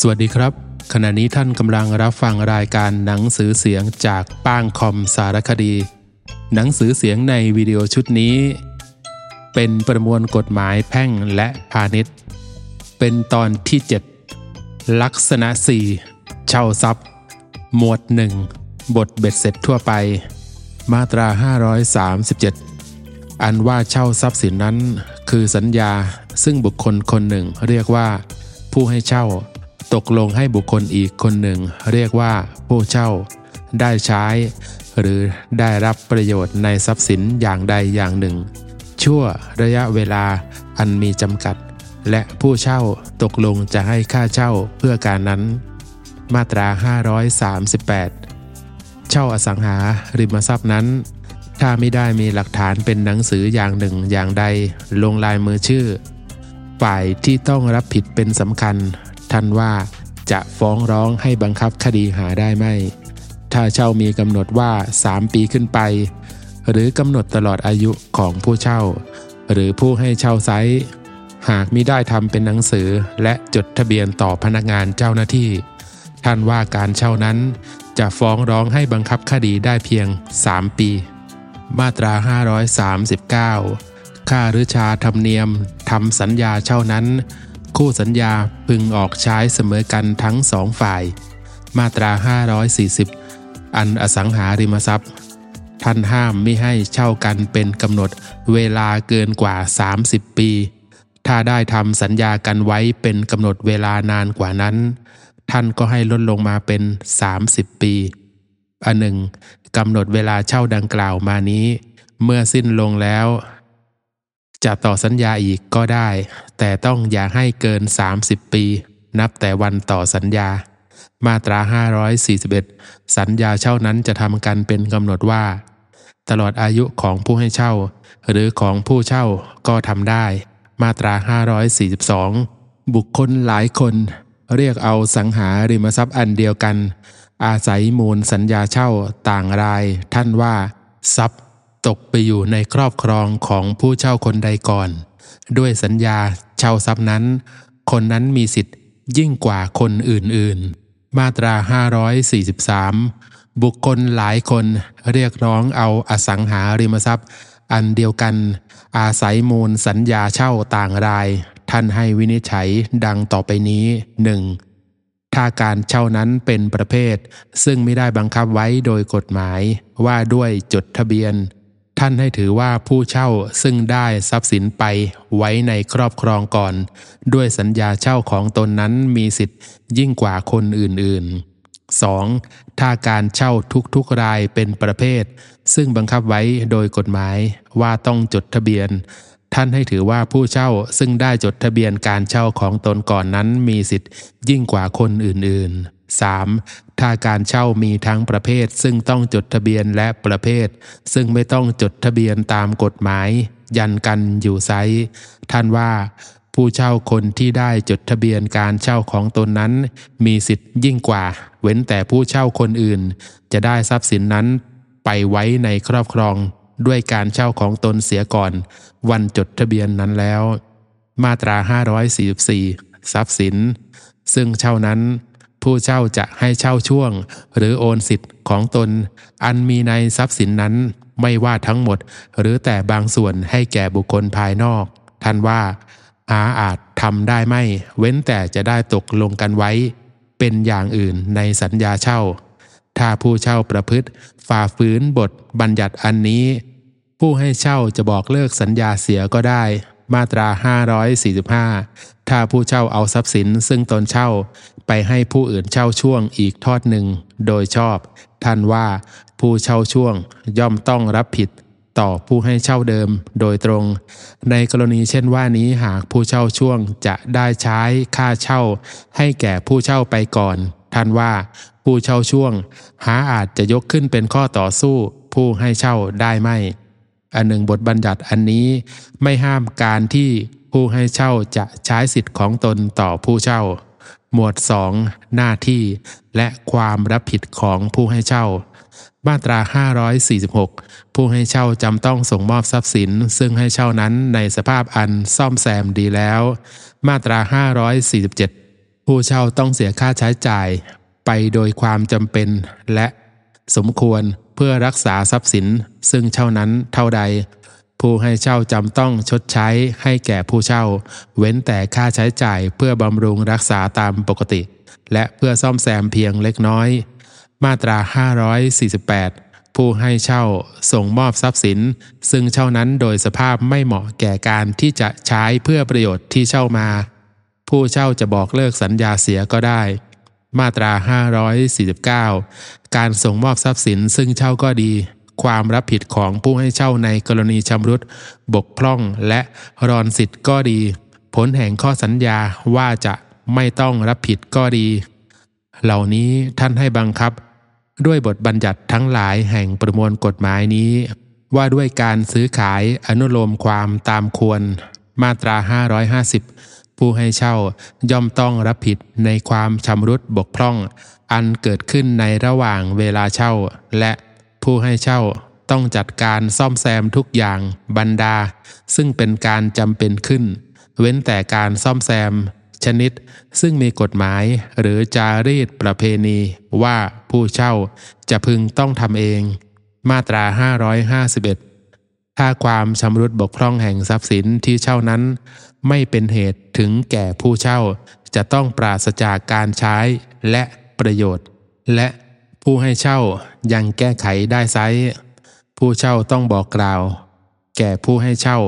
สวัสดีครับ ขณะนี้ท่านกำลังรับฟังรายการหนังสือเสียงจากป้างคอมสารคดี หนังสือเสียงในวิดีโอชุดนี้ เป็นประมวลกฎหมายแพ่งและพาณิชย์ เป็นตอนที่ 7 ลักษณะ 4 เช่าทรัพย์ หมวด 1 บทเบ็ดเสร็จทั่วไป มาตรา 537 อันว่าเช่าทรัพย์สินนั้น คือสัญญาซึ่งบุคคลคนหนึ่งเรียกว่า ผู้ให้เช่า ตกลงให้บุคคลอีกคนหนึ่ง เรียกว่าผู้เช่า ได้ใช้ หรือได้รับประโยชน์ในทรัพย์สินอย่างใดอย่างหนึ่ง ชั่วระยะเวลาอันมีจำกัด และผู้เช่าตกลงจะให้ค่าเช่าเพื่อการนั้น มาตรา 538 เช่าอสังหาริมทรัพย์นั้น ถ้าไม่ได้มีหลักฐานเป็นหนังสืออย่างหนึ่งอย่างใด ลงลายมือชื่อฝ่ายที่ต้องรับผิดเป็นสำคัญ ท่านว่าจะฟ้องร้องให้บังคับคดีหาได้ไหม ถ้าเช่ามีกำหนดว่า 3 ปีขึ้นไป หรือกำหนดตลอดอายุของผู้เช่า หรือผู้ให้เช่าไซส์หากมิได้ทำเป็นหนังสือและจดทะเบียนต่อพนักงานเจ้าหน้าที่ ท่านว่าการเช่านั้นจะฟ้องร้องให้บังคับคดีได้เพียง 3 ปี มาตรา 539 ค่าหรือชาธรรมเนียมทำสัญญาเช่านั้น คู่สัญญาพึงออกใช้เสมอกันทั้งสองฝ่าย มาตรา 540 อันอสังหาริมทรัพย์ ท่านห้ามไม่ให้เช่ากันเป็นกำหนดเวลาเกินกว่า 30 ปี ถ้าได้ทำสัญญากันไว้เป็นกำหนดเวลานานกว่านั้น ท่านก็ให้ลดลงมาเป็น 30 ปีอันหนึ่งกำหนดเวลาเช่าดังกล่าวมานี้ เมื่อสิ้นลงแล้ว จะต่อสัญญาอีกก็ได้ แต่ต้องอย่าให้เกิน 30 ปี นับแต่วันต่อสัญญา มาตรา 541 สัญญาเช่านั้นจะทำกันเป็นกำหนดว่า ตลอดอายุของผู้ให้เช่า หรือของผู้เช่าก็ทำได้ มาตรา 542 บุคคลหลายคน เรียกเอาสังหาริมทรัพย์อันเดียวกัน อาศัยมูลสัญญาเช่าต่างราย ท่านว่า ทรัพย์ ตกไปอยู่ในครอบครองของผู้เช่าคนใดก่อน ด้วยสัญญาเช่าทรัพย์นั้น คนนั้นมีสิทธิ์ยิ่งกว่าคนอื่นๆ มาตรา 543 บุคคลหลายคนเรียกร้องเอาอสังหาริมทรัพย์ อันเดียวกัน อาศัยมูลสัญญาเช่าต่างราย ท่านให้วินิจฉัยดังต่อไปนี้ 1. ถ้าการเช่านั้นเป็นประเภท ซึ่งไม่ได้บังคับไว้โดยกฎหมายว่าด้วยจดทะเบียน ท่านให้ถือว่าผู้เช่าซึ่งได้ทรัพย์สินไปไว้ในครอบครองก่อน ด้วยสัญญาเช่าของตนนั้นมีสิทธิ์ยิ่งกว่าคนอื่นๆ 2. ถ้าการเช่าทุกๆรายเป็นประเภท ซึ่งบังคับไว้โดยกฎหมายว่าต้องจดทะเบียน ท่านให้ถือว่าผู้เช่าซึ่งได้จดทะเบียนการเช่าของตนก่อนนั้นมีสิทธิ์ยิ่งกว่าคนอื่นๆ 3. ถ้าการเช่ามีทั้งประเภท ซึ่งต้องจดทะเบียนและประเภท ซึ่งไม่ต้องจดทะเบียนตามกฎหมาย ยันกันอยู่ไซท่านว่า ผู้เช่าคนที่ได้จดทะเบียนการเช่าของตนนั้น มีสิทธิ์ยิ่งกว่า เว้นแต่ผู้เช่าคนอื่น จะได้ทรัพย์สินนั้นไปไว้ในครอบครองด้วยการเช่าของตนเสียก่อน วันจดทะเบียนนั้นแล้ว มาตรา 544 ทรัพย์สิน ซึ่งเช่านั้น ผู้เช่าจะให้เช่าช่วง หรือโอนสิทธิ์ของตน อันมีในทรัพย์สินนั้น ไม่ว่าทั้งหมด หรือแต่บางส่วนให้แก่บุคคลภายนอก ท่านว่า หาอาจทำได้ไม่ เว้นแต่จะได้ตกลงกันไว้ เป็นอย่างอื่นในสัญญาเช่า ถ้าผู้เช่าประพฤติ ฝ่าฝืนบทบัญญัติอันนี้ ผู้ให้เช่าจะบอกเลิกสัญญาเสียก็ได้ มาตรา 545 ถ้าผู้เช่าเอาทรัพย์สินซึ่งตนเช่าไปให้ผู้อื่นเช่าช่วงอีกทอดหนึ่ง โดยชอบ ท่านว่าผู้เช่าช่วงย่อมต้องรับผิดต่อผู้ให้เช่าเดิมโดยตรง ในกรณีเช่นว่านี้หากผู้เช่าช่วงจะได้ใช้ค่าเช่า ให้แก่ผู้เช่าไปก่อน ท่านว่าผู้เช่าช่วง หาอาจจะยกขึ้นเป็นข้อต่อสู้ ผู้ให้เช่าได้ไม่ อันหนึ่งบทบัญญัติอันนี้ไม่ห้ามการที่ผู้ให้เช่าจะใช้สิทธิ์ของตนต่อผู้เช่า หมวด 2 หน้าที่และความรับผิดของผู้ให้เช่า มาตรา 546 ผู้ให้เช่าจำต้องส่งมอบทรัพย์สิน ซึ่งให้เช่านั้นในสภาพอันซ่อมแซมดีแล้ว มาตรา 547 ผู้เช่าต้องเสียค่าใช้จ่ายไปโดยความจำเป็นและ สมควรเพื่อรักษาทรัพย์สิน ซึ่งเช่านั้นเท่าใด ผู้ให้เช่าจำต้องชดใช้ให้แก่ผู้เช่า เว้นแต่ค่าใช้จ่ายเพื่อบำรุงรักษาตามปกติ และเพื่อซ่อมแซมเพียงเล็กน้อย มาตรา 548 ผู้ให้เช่าส่งมอบทรัพย์สิน ซึ่งเช่านั้นโดยสภาพไม่เหมาะแก่การที่จะใช้เพื่อประโยชน์ที่เช่ามา ผู้เช่าจะบอกเลิกสัญญาเสียก็ได้ มาตรา 549 การส่งมอบทรัพย์สินซึ่งเช่าก็ดี ความรับผิดของผู้ให้เช่าในกรณีชำรุด บกพร่องและรอนสิทธิ์ก็ดี ผลแห่งข้อสัญญาว่าจะไม่ต้องรับผิดก็ดี เหล่านี้ท่านให้บังคับ ด้วยบทบัญญัติทั้งหลายแห่งประมวลกฎหมายนี้ ว่าด้วยการซื้อขายอนุโลมความตามควร มาตรา 550 ผู้ให้เช่าย่อมต้องรับผิดในความชำรุดบกพร่อง อันเกิดขึ้นในระหว่างเวลาเช่า และผู้ให้เช่าต้องจัดการซ่อมแซมทุกอย่างบรรดา ซึ่งเป็นการจำเป็นขึ้น เว้นแต่การซ่อมแซม ชนิด ซึ่งมีกฎหมายหรือจารีตประเพณีว่าผู้เช่าจะพึงต้องทำเอง มาตรา 551 ถ้าความชำรุดบกพร่องแห่งทรัพย์สินที่เช่านั้น ไม่เป็นเหตุถึงแก่ผู้เช่า จะต้องปราศจากการใช้และประโยชน์ และผู้ให้เช่ายังแก้ไขได้ไซผู้เช่าต้องบอกกล่าว แก่ผู้ให้เช่า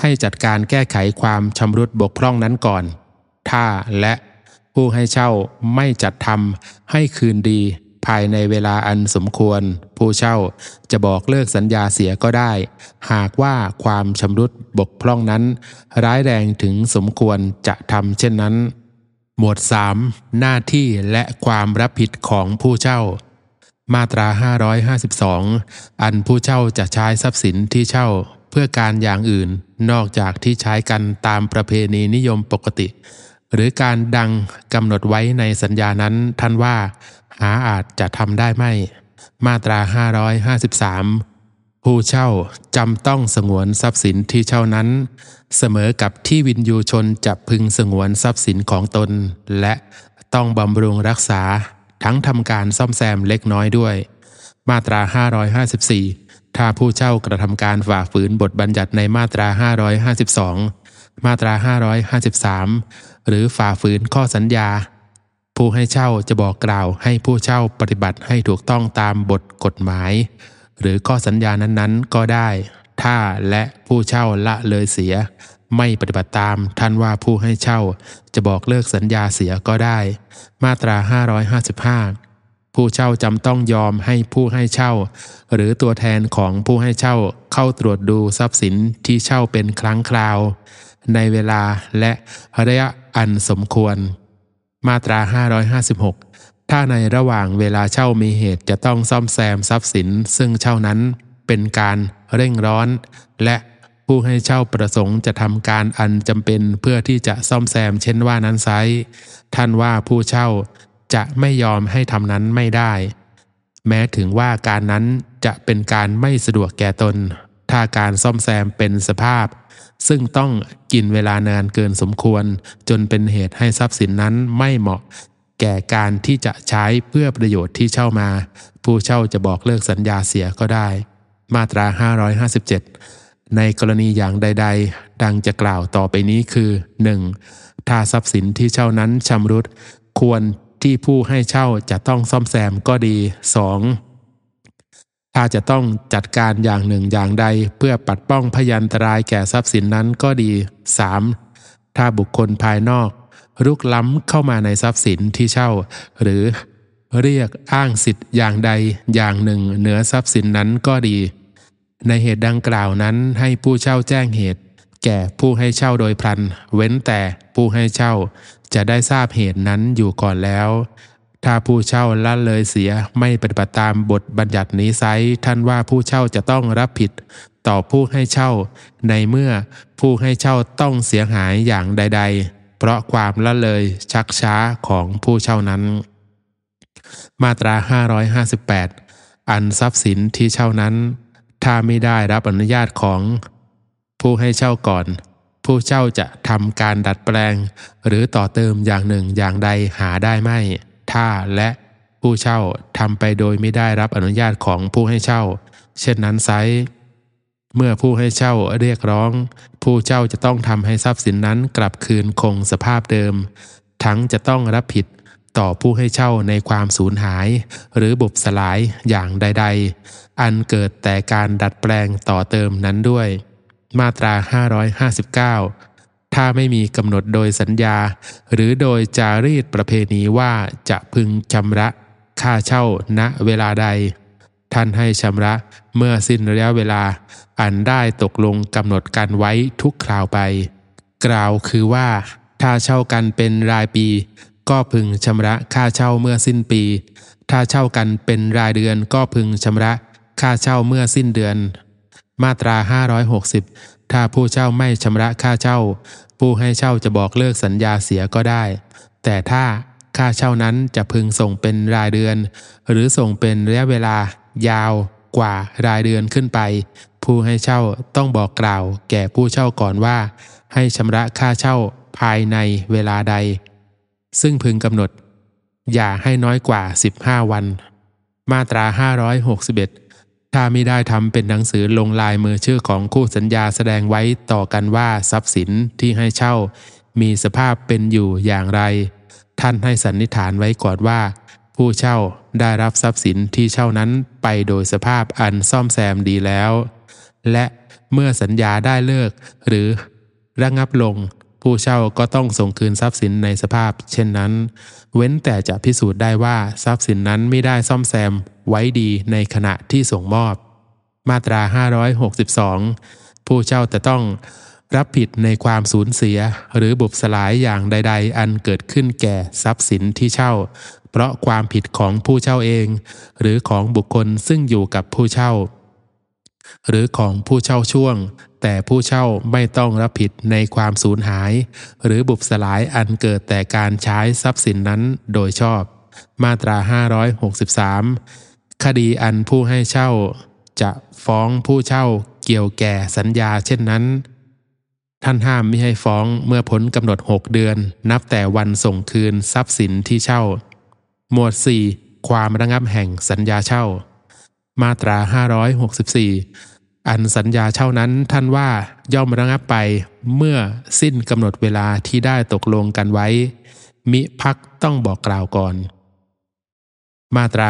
ให้จัดการแก้ไขความชำรุดบกพร่องนั้นก่อน ถ้าและผู้ให้เช่าไม่จัดทำให้คืนดี ภายในเวลาอันสมควร ผู้เช่าจะบอกเลิกสัญญาเสียก็ได้ หากว่าความชำรุดบกพร่องนั้น ร้ายแรงถึงสมควรจะทำเช่นนั้น หมวด 3 หน้าที่และความรับผิดของผู้เช่า มาตรา 552 อันผู้เช่าจะใช้ทรัพย์สินที่เช่าเพื่อการอย่างอื่นนอกจากที่ใช้กันตามประเพณีนิยมปกติ หรือการดังกำหนดไว้ในสัญญานั้นท่านว่า หาอาจจะทำได้ไม่ มาตรา 553 ผู้เช่าจำต้องสงวนทรัพย์สินที่เช่านั้น เสมอกับที่วินยูชนจะพึงสงวนทรัพย์สินของตน และต้องบำรุงรักษาทั้งทำการซ่อมแซมเล็กน้อยด้วย มาตรา 554 ถ้าผู้เช่ากระทำการฝ่าฝืนบทบัญญัติในมาตรา 552 มาตรา 553 หรือฝ่าฝืนข้อสัญญา ผู้ให้เช่าจะบอกกล่าวให้ผู้เช่าปฏิบัติให้ถูกต้องตามบทกฎหมาย หรือข้อสัญญานั้นๆ ก็ได้ ถ้าและผู้เช่าละเลยเสีย ไม่ปฏิบัติตามท่านว่าผู้ให้เช่าจะบอกเลิกสัญญาเสียก็ได้ มาตรา 555 ผู้เช่าจำต้องยอมให้ผู้ให้เช่า หรือตัวแทนของผู้ให้เช่าเข้าตรวจดูทรัพย์สินที่เช่าเป็นครั้งคราว ในเวลาและระยะอันสมควร มาตรา 556 ถ้าในระหว่างเวลาเช่ามีเหตุจะต้องซ่อมแซมทรัพย์สิน ซึ่งเช่านั้นเป็นการเร่งร้อน และผู้ให้เช่าประสงค์จะทำการอันจำเป็นเพื่อที่จะซ่อมแซมเช่นว่านั้นไซท่านว่าผู้เช่าจะไม่ยอมให้ทำนั้นไม่ได้ แม้ถึงว่าการนั้นจะเป็นการไม่สะดวกแก่ตน ถ้าการซ่อมแซมเป็นสภาพ ซึ่งต้องกินเวลานานเกินสมควร จนเป็นเหตุให้ทรัพย์สินนั้นไม่เหมาะ แก่การที่จะใช้เพื่อประโยชน์ที่เช่ามา ผู้เช่าจะบอกเลิกสัญญาเสียก็ได้ มาตรา 557 ในกรณีอย่างใด ๆ ดังจะกล่าวต่อไปนี้คือ 1. ถ้าทรัพย์สินที่เช่านั้นชำรุด ควรที่ผู้ให้เช่าจะต้องซ่อมแซมก็ดี 2. ถ้าจะต้องจัดการอย่างหนึ่งอย่างใด เพื่อปัดป้องพยันตรายแก่ทรัพย์สินนั้นก็ดี 3. ถ้าบุคคลภายนอกรุกล้ำเข้ามาในทรัพย์สินที่เช่า หรือเรียกอ้างสิทธิ์อย่างใดอย่างหนึ่งเหนือทรัพย์สินนั้นก็ดี ในเหตุดังกล่าวนั้นให้ผู้เช่าแจ้งเหตุ แก่ผู้ให้เช่าโดยพลัน เว้นแต่ผู้ให้เช่า จะได้ทราบเหตุนั้นอยู่ก่อนแล้ว ถ้าผู้เช่าละเลยเสียไม่ปฏิบัติตามบทบัญญัตินี้ไซท่านว่าผู้เช่าจะต้องรับผิดต่อผู้ให้เช่า ในเมื่อผู้ให้เช่าต้องเสียหายอย่างใด ๆ เพราะความละเลยชักช้าของผู้เช่านั้น มาตรา 558 อันทรัพย์สินที่เช่านั้น ถ้าไม่ได้รับอนุญาตของ ผู้ให้เช่าก่อน ผู้เจ้าจะทำการดัดแปลง หรือต่อเติมอย่างหนึ่งอย่างใดหาได้ไม่ ถ้าและผู้เช่าทำไปโดยไม่ได้รับอนุญาตของผู้ให้เช่า เช่นนั้นไซเมื่อผู้ให้เช่าเรียกร้อง ผู้เช่าจะต้องทำให้ทรัพย์สินนั้นกลับคืนคงสภาพเดิม ทั้งจะต้องรับผิดต่อผู้ให้เช่าในความสูญหาย หรือบุบสลายอย่างใด ๆ อันเกิดแต่การดัดแปลงต่อเติมนั้นด้วย มาตรา 559 ถ้าไม่มีกำหนดโดยสัญญา หรือโดยจารีตประเพณีว่าจะพึงชำระค่าเช่าณเวลาใด ท่านให้ชำระเมื่อสิ้นระยะเวลา อันได้ตกลงกำหนดกันไว้ทุกคราวไป กล่าวคือว่า ถ้าเช่ากันเป็นรายปี ก็พึงชำระค่าเช่าเมื่อสิ้นปี ถ้าเช่ากันเป็นรายเดือนก็พึงชำระค่าเช่าเมื่อสิ้นเดือน มาตรา 560 ถ้าผู้เช่าไม่ชำระค่าเช่า ผู้ให้เช่าจะบอกเลิกสัญญาเสียก็ได้ แต่ถ้าค่าเช่านั้นจะพึงส่งเป็นรายเดือน หรือส่งเป็นระยะเวลายาวกว่ารายเดือนขึ้นไป ผู้ให้เช่าต้องบอกกล่าว แก่ผู้เช่าก่อนว่า ให้ชำระค่าเช่าภายในเวลาใด ซึ่งพึงกำหนด อย่าให้น้อยกว่า 15 วัน มาตรา 561 ถ้าไม่ได้ทำเป็นหนังสือลงลายมือชื่อของคู่สัญญาแสดงไว้ต่อกันว่าทรัพย์สินที่ให้เช่า มีสภาพเป็นอยู่อย่างไร ท่านให้สันนิษฐานไว้ก่อนว่า ผู้เช่าได้รับทรัพย์สินที่เช่านั้นไปโดยสภาพอันซ่อมแซมดีแล้ว และเมื่อสัญญาได้เลิก หรือระงับลง ผู้เช่าก็ต้องส่งคืนทรัพย์สินในสภาพ เช่นนั้น เว้นแต่จะพิสูจน์ได้ว่าทรัพย์สินนั้นไม่ได้ซ่อมแซมไว้ดีในขณะที่ส่งมอบ มาตรา 562 ผู้เช่าจะต้องรับผิดในความสูญเสีย หรือบุบสลายอย่างใด ๆ อันเกิดขึ้นแก่ทรัพย์สินที่เช่า เพราะความผิดของผู้เช่าเอง หรือของบุคคลซึ่งอยู่กับผู้เช่า หรือของผู้เช่าช่วง แต่ผู้เช่าไม่ต้องรับผิดในความสูญหาย หรือบุบสลายอันเกิดแต่การใช้ทรัพย์สินนั้นโดยชอบ มาตรา 563 คดีอันผู้ให้เช่า จะฟ้องผู้เช่าเกี่ยวแก่สัญญาเช่นนั้น ท่านห้ามไม่ให้ฟ้องเมื่อพ้นกำหนด 6 เดือน นับแต่วันส่งคืนทรัพย์สินที่เช่า หมวด 4 ความระงับแห่งสัญญาเช่า มาตรา 564 อันสัญญาเช่านั้นท่านว่าย่อมระงับไปเมื่อสิ้นกำหนดเวลาที่ได้ตกลงกันไว้ มิพักต้องบอกกล่าวก่อน มาตรา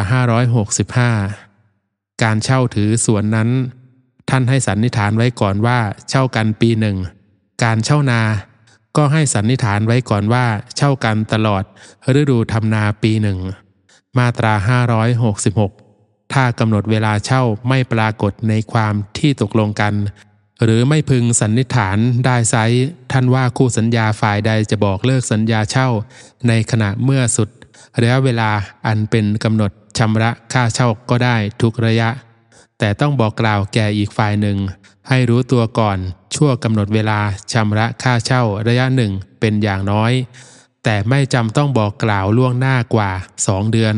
565 การเช่าถือส่วนนั้น ท่านให้สันนิษฐานไว้ก่อนว่าเช่ากันปีหนึ่ง การเช่านา ก็ให้สันนิษฐานไว้ก่อนว่าเช่ากันตลอดฤดูทำนาปีหนึ่ง มาตรา 566 ถ้ากำหนดเวลาเช่าไม่ปรากฏในความที่ตกลงกัน หรือไม่พึงสันนิษฐานได้ไซท่านว่าคู่สัญญาฝ่ายใดจะบอกเลิกสัญญาเช่า ในขณะเมื่อสุดระยะเวลาอันเป็นกำหนดชำระค่าเช่าก็ได้ทุกระยะ แต่ต้องบอกกล่าวแก่อีกฝ่ายหนึ่ง ให้รู้ตัวก่อนชั่วกำหนดเวลาชำระค่าเช่าระยะหนึ่งเป็นอย่างน้อย แต่ไม่จำต้องบอกกล่าวล่วงหน้ากว่า 2 เดือน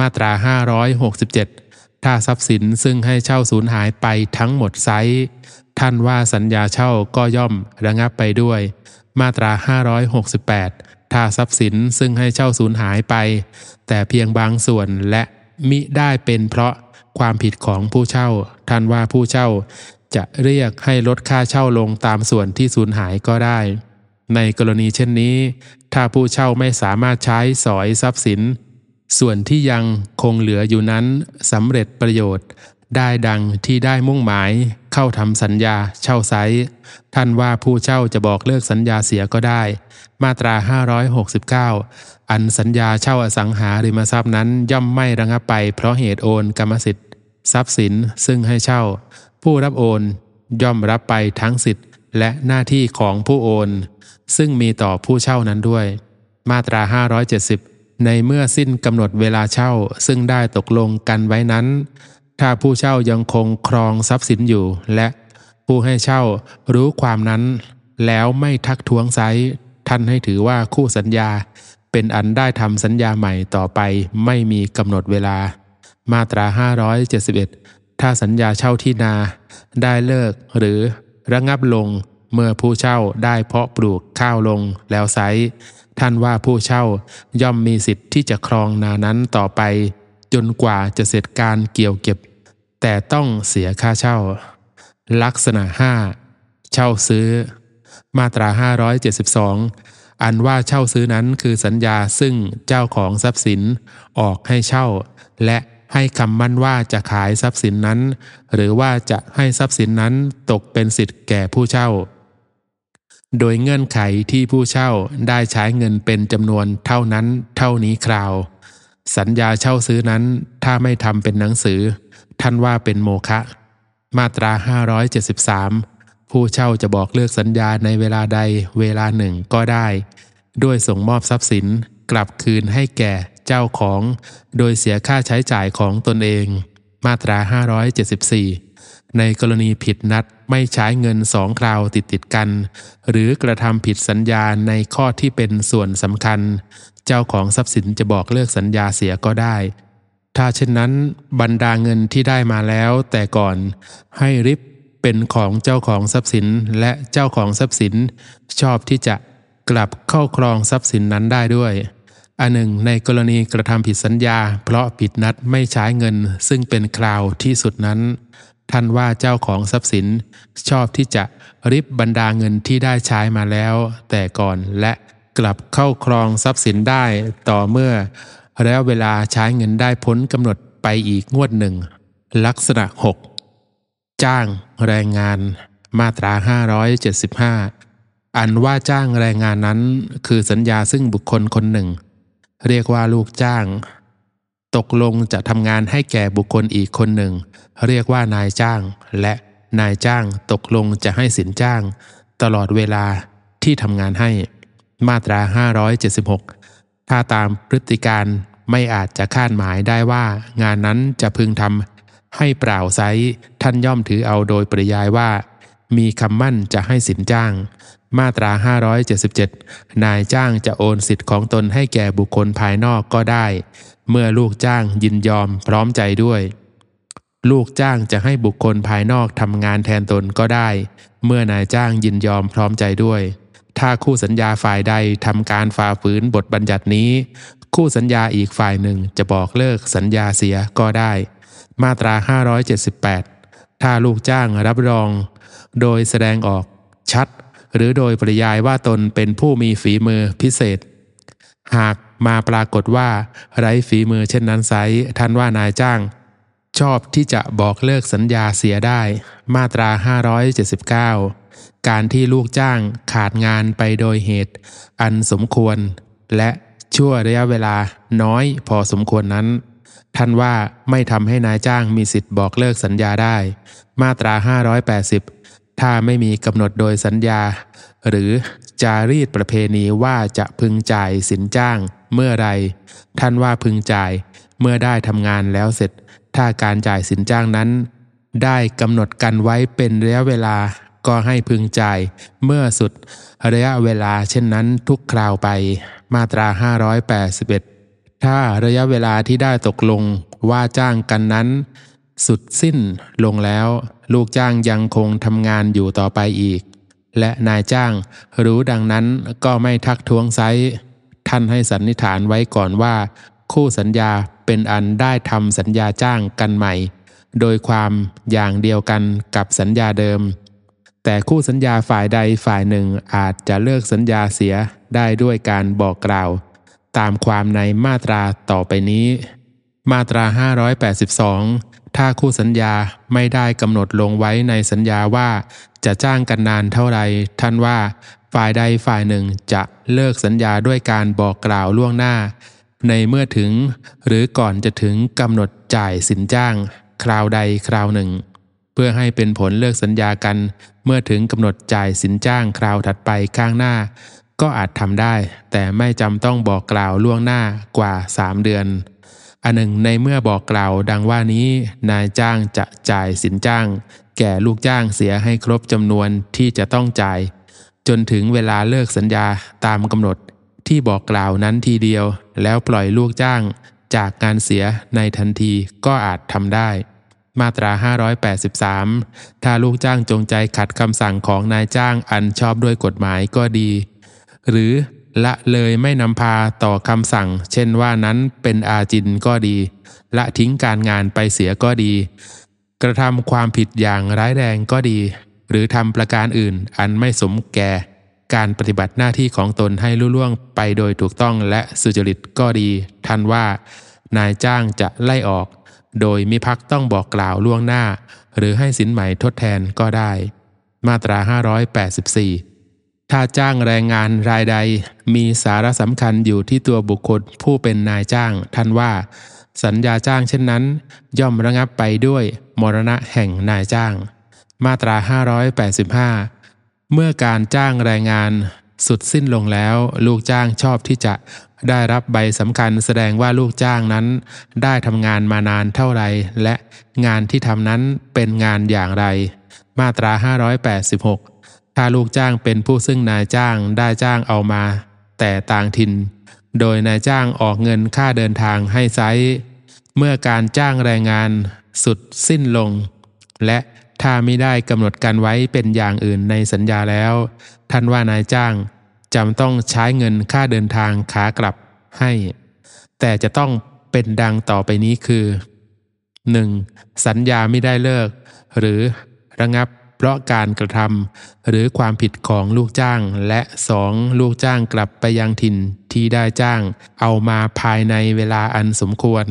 มาตรา 567 ถ้าทรัพย์สินซึ่งให้เช่าสูญหายไปทั้งหมดไซท่านว่าสัญญาเช่าก็ย่อมระงับไปด้วย มาตรา 568 ถ้าทรัพย์สินซึ่งให้เช่าสูญหายไป แต่เพียงบางส่วนและมิได้เป็นเพราะความผิดของผู้เช่า ท่านว่าผู้เช่า จะเรียกให้ลดค่าเช่าลงตามส่วนที่สูญหายก็ได้ ในกรณีเช่นนี้ ถ้าผู้เช่าไม่สามารถใช้สอยทรัพย์สิน ส่วนที่ยังคงเหลืออยู่นั้นสำเร็จประโยชน์ ได้ดังที่ได้มุ่งหมายเข้าทำสัญญาเช่าไซส์ท่านว่าผู้เช่าจะบอกเลิกสัญญาเสียก็ได้ มาตรา 569 อันสัญญาเช่าอสังหาริมทรัพย์นั้นย่อมไม่ระงับไปเพราะเหตุโอนกรรมสิทธิ์ ทรัพย์สินซึ่งให้เช่า ผู้รับโอนย่อมรับไปทั้งสิทธิ์ และหน้าที่ของผู้โอน ซึ่งมีต่อผู้เช่านั้นด้วย มาตรา 570 ในเมื่อสิ้นกำหนดเวลาเช่าซึ่งได้ตกลงกันไว้นั้น ถ้าผู้เช่ายังคงครองทรัพย์สินอยู่ และผู้ให้เช่ารู้ความนั้น แล้วไม่ทักท้วงไซท่านให้ถือว่าคู่สัญญา เป็นอันได้ทำสัญญาใหม่ต่อไปไม่มีกำหนดเวลา มาตรา 571 ถ้าสัญญาเช่าที่นา ได้เลิกหรือระงับลงเมื่อผู้เช่าได้เพาะปลูกข้าวลงแล้วไซ ท่านว่าผู้เช่าย่อมมีสิทธิ์ที่จะครองนานั้นต่อไป จนกว่าจะเสร็จการเกี่ยวเก็บ แต่ต้องเสียค่าเช่า ลักษณะ 5 เช่าซื้อ มาตรา 572 อันว่าเช่าซื้อนั้นคือสัญญาซึ่งเจ้าของทรัพย์สินออกให้เช่า และให้คำมั่นว่าจะขายทรัพย์สินนั้น หรือว่าจะให้ทรัพย์สินนั้นตกเป็นสิทธิ์แก่ผู้เช่า โดยเงื่อนไขที่ผู้เช่าได้ใช้เงินเป็นจำนวนเท่านั้นเท่านี้คราว สัญญาเช่าซื้อนั้นถ้าไม่ทำเป็นหนังสือ ท่านว่าเป็นโมฆะมาตรา 573 ผู้เช่าจะบอกเลิกสัญญาในเวลาใดเวลาหนึ่งก็ได้ ด้วยส่งมอบทรัพย์สินกลับคืนให้แก่เจ้าของ โดยเสียค่าใช้จ่ายของตนเอง มาตรา 574 ในกรณีผิดนัด ไม่ใช้เงินสองคราวติดติดกัน หรือกระทำผิดสัญญาในข้อที่เป็นส่วนสำคัญ เจ้าของทรัพย์สินจะบอกเลิกสัญญาเสียก็ได้ ถ้าเช่นนั้นบรรดาเงินที่ได้มาแล้วแต่ก่อน ให้ริบเป็นของเจ้าของทรัพย์สินและเจ้าของทรัพย์สิน ชอบที่จะกลับเข้าครองทรัพย์สินนั้นได้ด้วยอันหนึ่งในกรณีกระทำผิดสัญญา เพราะผิดนัดไม่ใช้เงินซึ่งเป็นคราวที่สุดนั้น ท่านว่าเจ้าของทรัพย์สิน ชอบที่จะริบบรรดาเงินที่ได้ใช้มาแล้ว แต่ก่อนและกลับเข้าครองทรัพย์สินได้ต่อเมื่อ แล้วเวลาใช้เงินได้พ้นกำหนดไปอีกงวดหนึ่ง ลักษณะ 6 จ้างแรงงานมาตรา 575 อันว่าจ้างแรงงานนั้นคือสัญญาซึ่งบุคคลคนหนึ่ง เรียกว่าลูกจ้าง ตกลงจะทำงานให้แก่บุคคลอีกคนหนึ่ง เรียกว่านายจ้าง และนายจ้างตกลงจะให้สินจ้าง ตลอดเวลาที่ทำงานให้ มาตรา 576 ถ้าตามพฤติการไม่อาจจะคาดหมายได้ว่า งานนั้นจะพึงทำให้เปล่าไซท่านย่อมถือเอาโดยปริยายว่า มีคำมั่นจะให้สินจ้าง มาตรา 577 นายจ้างจะโอนสิทธิ์ของตนให้แก่บุคคลภายนอกก็ได้ เมื่อลูกจ้างยินยอมพร้อมใจด้วย ลูกจ้างจะให้บุคคลภายนอกทำงานแทนตนก็ได้ เมื่อนายจ้างยินยอมพร้อมใจด้วย ถ้าคู่สัญญาฝ่ายใดทำการฝ่าฝืนบทบัญญัตินี้ คู่สัญญาอีกฝ่ายหนึ่งจะบอกเลิกสัญญาเสียก็ได้ มาตรา 578 ถ้าลูกจ้างรับรอง โดยแสดงออกชัด หรือโดยปริยายว่าตนเป็นผู้มีฝีมือพิเศษ หาก มาปรากฏว่า ไร้ฝีมือเช่นนั้นไซท่านว่านายจ้าง ชอบที่จะบอกเลิกสัญญาเสียได้ มาตรา 579 การที่ลูกจ้างขาดงานไปโดยเหตุ อันสมควร และชั่วระยะเวลาน้อยพอสมควรนั้น ท่านว่าไม่ทำให้นายจ้างมีสิทธิ์บอกเลิกสัญญาได้ มาตรา 580 ถ้าไม่มีกำหนดโดยสัญญา หรือ จารีตประเพณีว่าจะพึงจ่ายสินจ้างเมื่อไรท่านว่าพึงจ่ายเมื่อได้ทำงานแล้วเสร็จ ถ้าการจ่ายสินจ้างนั้น ได้กำหนดกันไว้เป็นระยะเวลาก็ให้พึงจ่ายเมื่อสุดระยะเวลาเช่นนั้นทุกคราวไปมาตรา 581 ถ้าระยะเวลาที่ได้ตกลงว่าจ้างกันนั้น สุดสิ้นลงแล้ว ลูกจ้างยังคงทำงานอยู่ต่อไปอีก และนายจ้างรู้ดังนั้นก็ไม่ทักท้วงไซท่านให้สันนิษฐานไว้ก่อนว่า คู่สัญญาเป็นอันได้ทำสัญญาจ้างกันใหม่ โดยความอย่างเดียวกันกับสัญญาเดิม แต่คู่สัญญาฝ่ายใดฝ่ายหนึ่งอาจจะเลิกสัญญาเสียได้ด้วยการบอกกล่าว ตามความในมาตราต่อไปนี้ มาตรา 582 ถ้าคู่สัญญาไม่ได้กำหนดลงไว้ในสัญญาว่า จะจ้างกันนานเท่าไรท่านว่า ฝ่ายใดฝ่ายหนึ่งจะเลิกสัญญาด้วยการบอกกล่าวล่วงหน้า ในเมื่อถึง หรือก่อนจะถึงกำหนดจ่ายสินจ้าง คราวใดคราวหนึ่ง เพื่อให้เป็นผลเลิกสัญญากัน เมื่อถึงกำหนดจ่ายสินจ้างคราวถัดไปข้างหน้า ก็อาจทำได้ แต่ไม่จำต้องบอกกล่าวล่วงหน้ากว่าสามเดือน อันหนึ่งในเมื่อบอกกล่าวดังว่านี้ นายจ้างจะจ่ายสินจ้าง แก่ลูกจ้างเสียให้ครบจำนวนที่จะต้องจ่าย จนถึงเวลาเลิกสัญญาตามกำหนดที่บอกกล่าวนั้นทีเดียว แล้วปล่อยลูกจ้างจากการเสียในทันทีก็อาจทำได้ มาตรา 583 ถ้าลูกจ้างจงใจขัดคำสั่งของนายจ้างอันชอบด้วยกฎหมายก็ดี หรือ ละเลยไม่นำพาต่อคำสั่ง เช่นว่านั้นเป็นอาจินก็ดี ละทิ้งการงานไปเสียก็ดี กระทำความผิดอย่างร้ายแรงก็ดี หรือทำประการอื่นอันไม่สมแก่ การปฏิบัติหน้าที่ของตนให้ลุล่วงไปโดยถูกต้องและสุจริตก็ดี ท่านว่า นายจ้างจะไล่ออก โดยมิพักต้องบอกกล่าวล่วงหน้า หรือให้สินไหม่ทดแทนก็ได้ มาตรา 584 ถ้าจ้างแรงงานรายใด มีสาระสำคัญอยู่ที่ตัวบุคคลผู้เป็นนายจ้าง ท่านว่า สัญญาจ้างเช่นนั้น ย่อมระงับไปด้วย มรณะแห่งนายจ้าง มาตรา 585 เมื่อการจ้างแรงงานสุดสิ้นลงแล้ว ลูกจ้างชอบที่จะได้รับใบสำคัญแสดงว่าลูกจ้างนั้น ได้ทำงานมานานเท่าไร และงานที่ทำนั้นเป็นงานอย่างไร มาตรา 586 ถ้าลูกจ้างเป็นผู้ซึ่งนายจ้างได้จ้างเอามา แต่ต่างถิ่น โดยนายจ้างออกเงินค่าเดินทางให้ไซเมื่อการจ้างแรงงานสุดสิ้นลง และถ้าไม่ได้กำหนดกันไว้เป็นอย่างอื่นในสัญญาแล้ว ท่านว่านายจ้างจำต้องใช้เงินค่าเดินทางขากลับให้ แต่จะต้องเป็นดังต่อไปนี้คือ 1. สัญญาไม่ได้เลิก หรือระงับ เพราะการกระทำหรือความผิดของลูกจ้าง และ 2. ลูกจ้างกลับไปยังถิ่นที่ได้จ้าง เอามาภายในเวลาอันสมควร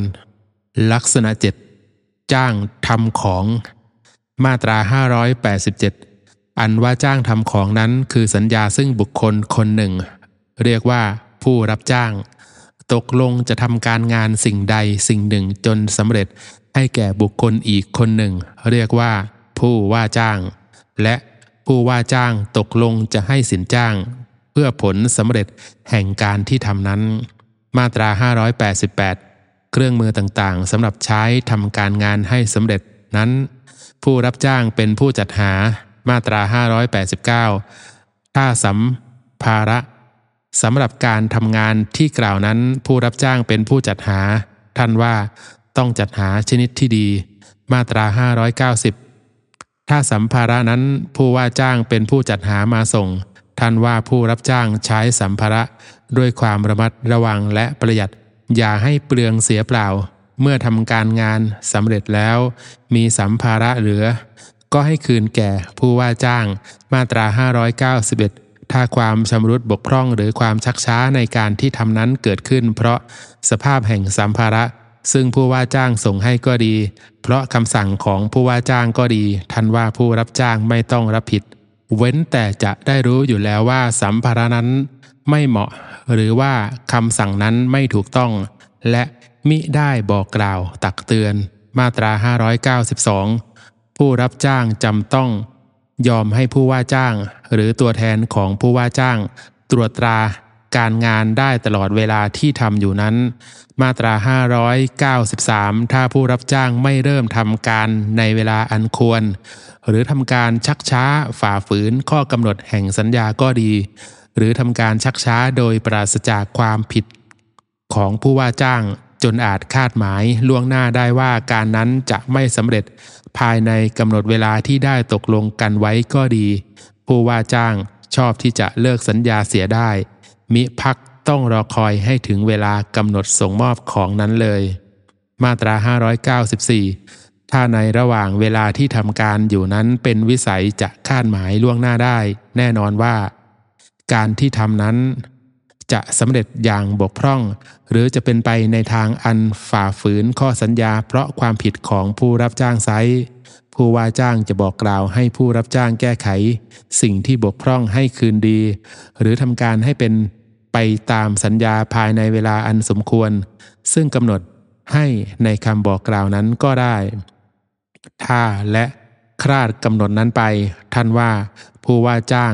ลักษณะ 7 จ้างทำของ มาตรา 587 อันว่าจ้างทำของนั้นคือสัญญาซึ่งบุคคลคนหนึ่ง เรียกว่าผู้รับจ้าง ตกลงจะทำการงานสิ่งใดสิ่งหนึ่งจนสำเร็จให้แก่บุคคลอีกคนหนึ่ง เรียกว่า ผู้ว่าจ้าง และผู้ว่าจ้างตกลงจะให้สินจ้าง เพื่อผลสำเร็จแห่งการที่ทำนั้น มาตรา 588 เครื่องมือต่างๆสำหรับใช้ทำการงานให้สำเร็จนั้น ผู้รับจ้างเป็นผู้จัดหามาตรา 589 ถ้าสัมภาระสำหรับการทำงานที่กล่าวนั้นผู้รับจ้างเป็นผู้จัดหา ท่านว่าต้องจัดหาชนิดที่ดี มาตรา 590 ถ้าสัมภาระนั้นผู้ว่าจ้างเป็นผู้จัดหามาส่ง ท่านว่าผู้รับจ้างใช้สัมภาระ ด้วยความระมัดระวังและประหยัด อย่าให้เปลืองเสียเปล่า เมื่อทำการงานสำเร็จแล้ว มีสัมภาระเหลือ ก็ให้คืนแก่ผู้ว่าจ้าง มาตรา 591 ถ้าความชำรุดบกพร่องหรือความชักช้าในการที่ทำนั้นเกิดขึ้น เพราะสภาพแห่งสัมภาระ ซึ่งผู้ว่าจ้างส่งให้ก็ดี เพราะคำสั่งของผู้ว่าจ้างก็ดีท่านว่าผู้รับจ้างไม่ต้องรับผิด เว้นแต่จะได้รู้อยู่แล้วว่าสัมภาระนั้นไม่เหมาะ หรือว่าคำสั่งนั้นไม่ถูกต้อง และมิได้บอกกล่าวตักเตือน มาตรา 592 ผู้รับจ้างจำต้อง ยอมให้ผู้ว่าจ้าง หรือตัวแทนของผู้ว่าจ้าง ตรวจตรา การงานได้ตลอดเวลาที่ทำอยู่นั้น มาตรา 593 ถ้าผู้รับจ้างไม่เริ่มทำการในเวลาอันควร หรือทำการชักช้าฝ่าฝืนข้อกำหนดแห่งสัญญาก็ดี หรือทำการชักช้าโดยปราศจากความผิด ของผู้ว่าจ้างจนอาจคาดหมายล่วงหน้าได้ว่าการนั้นจะไม่สำเร็จภายในกำหนดเวลาที่ได้ตกลงกันไว้ก็ดี ผู้ว่าจ้างชอบที่จะเลิกสัญญาเสียได้ มิพักต้องรอคอยให้ถึงเวลากำหนดส่งมอบของนั้นเลย มาตรา 594 ถ้าในระหว่างเวลาที่ทำการอยู่นั้นเป็นวิสัยจะคาดหมายล่วงหน้าได้ แน่นอนว่า การที่ทำนั้นจะสำเร็จอย่างบกพร่อง หรือจะเป็นไปในทางอันฝ่าฝืนข้อสัญญา เพราะความผิดของผู้รับจ้างไซผู้ว่าจ้างจะบอกกล่าวให้ผู้รับจ้างแก้ไข สิ่งที่บกพร่องให้คืนดี หรือทำการให้เป็น ไปตามสัญญาภายในเวลาอันสมควร ซึ่งกำหนดให้ในคำบอกกล่าวนั้นก็ได้ ถ้าและคลาดกำหนดนั้นไป ท่านว่าผู้ว่าจ้าง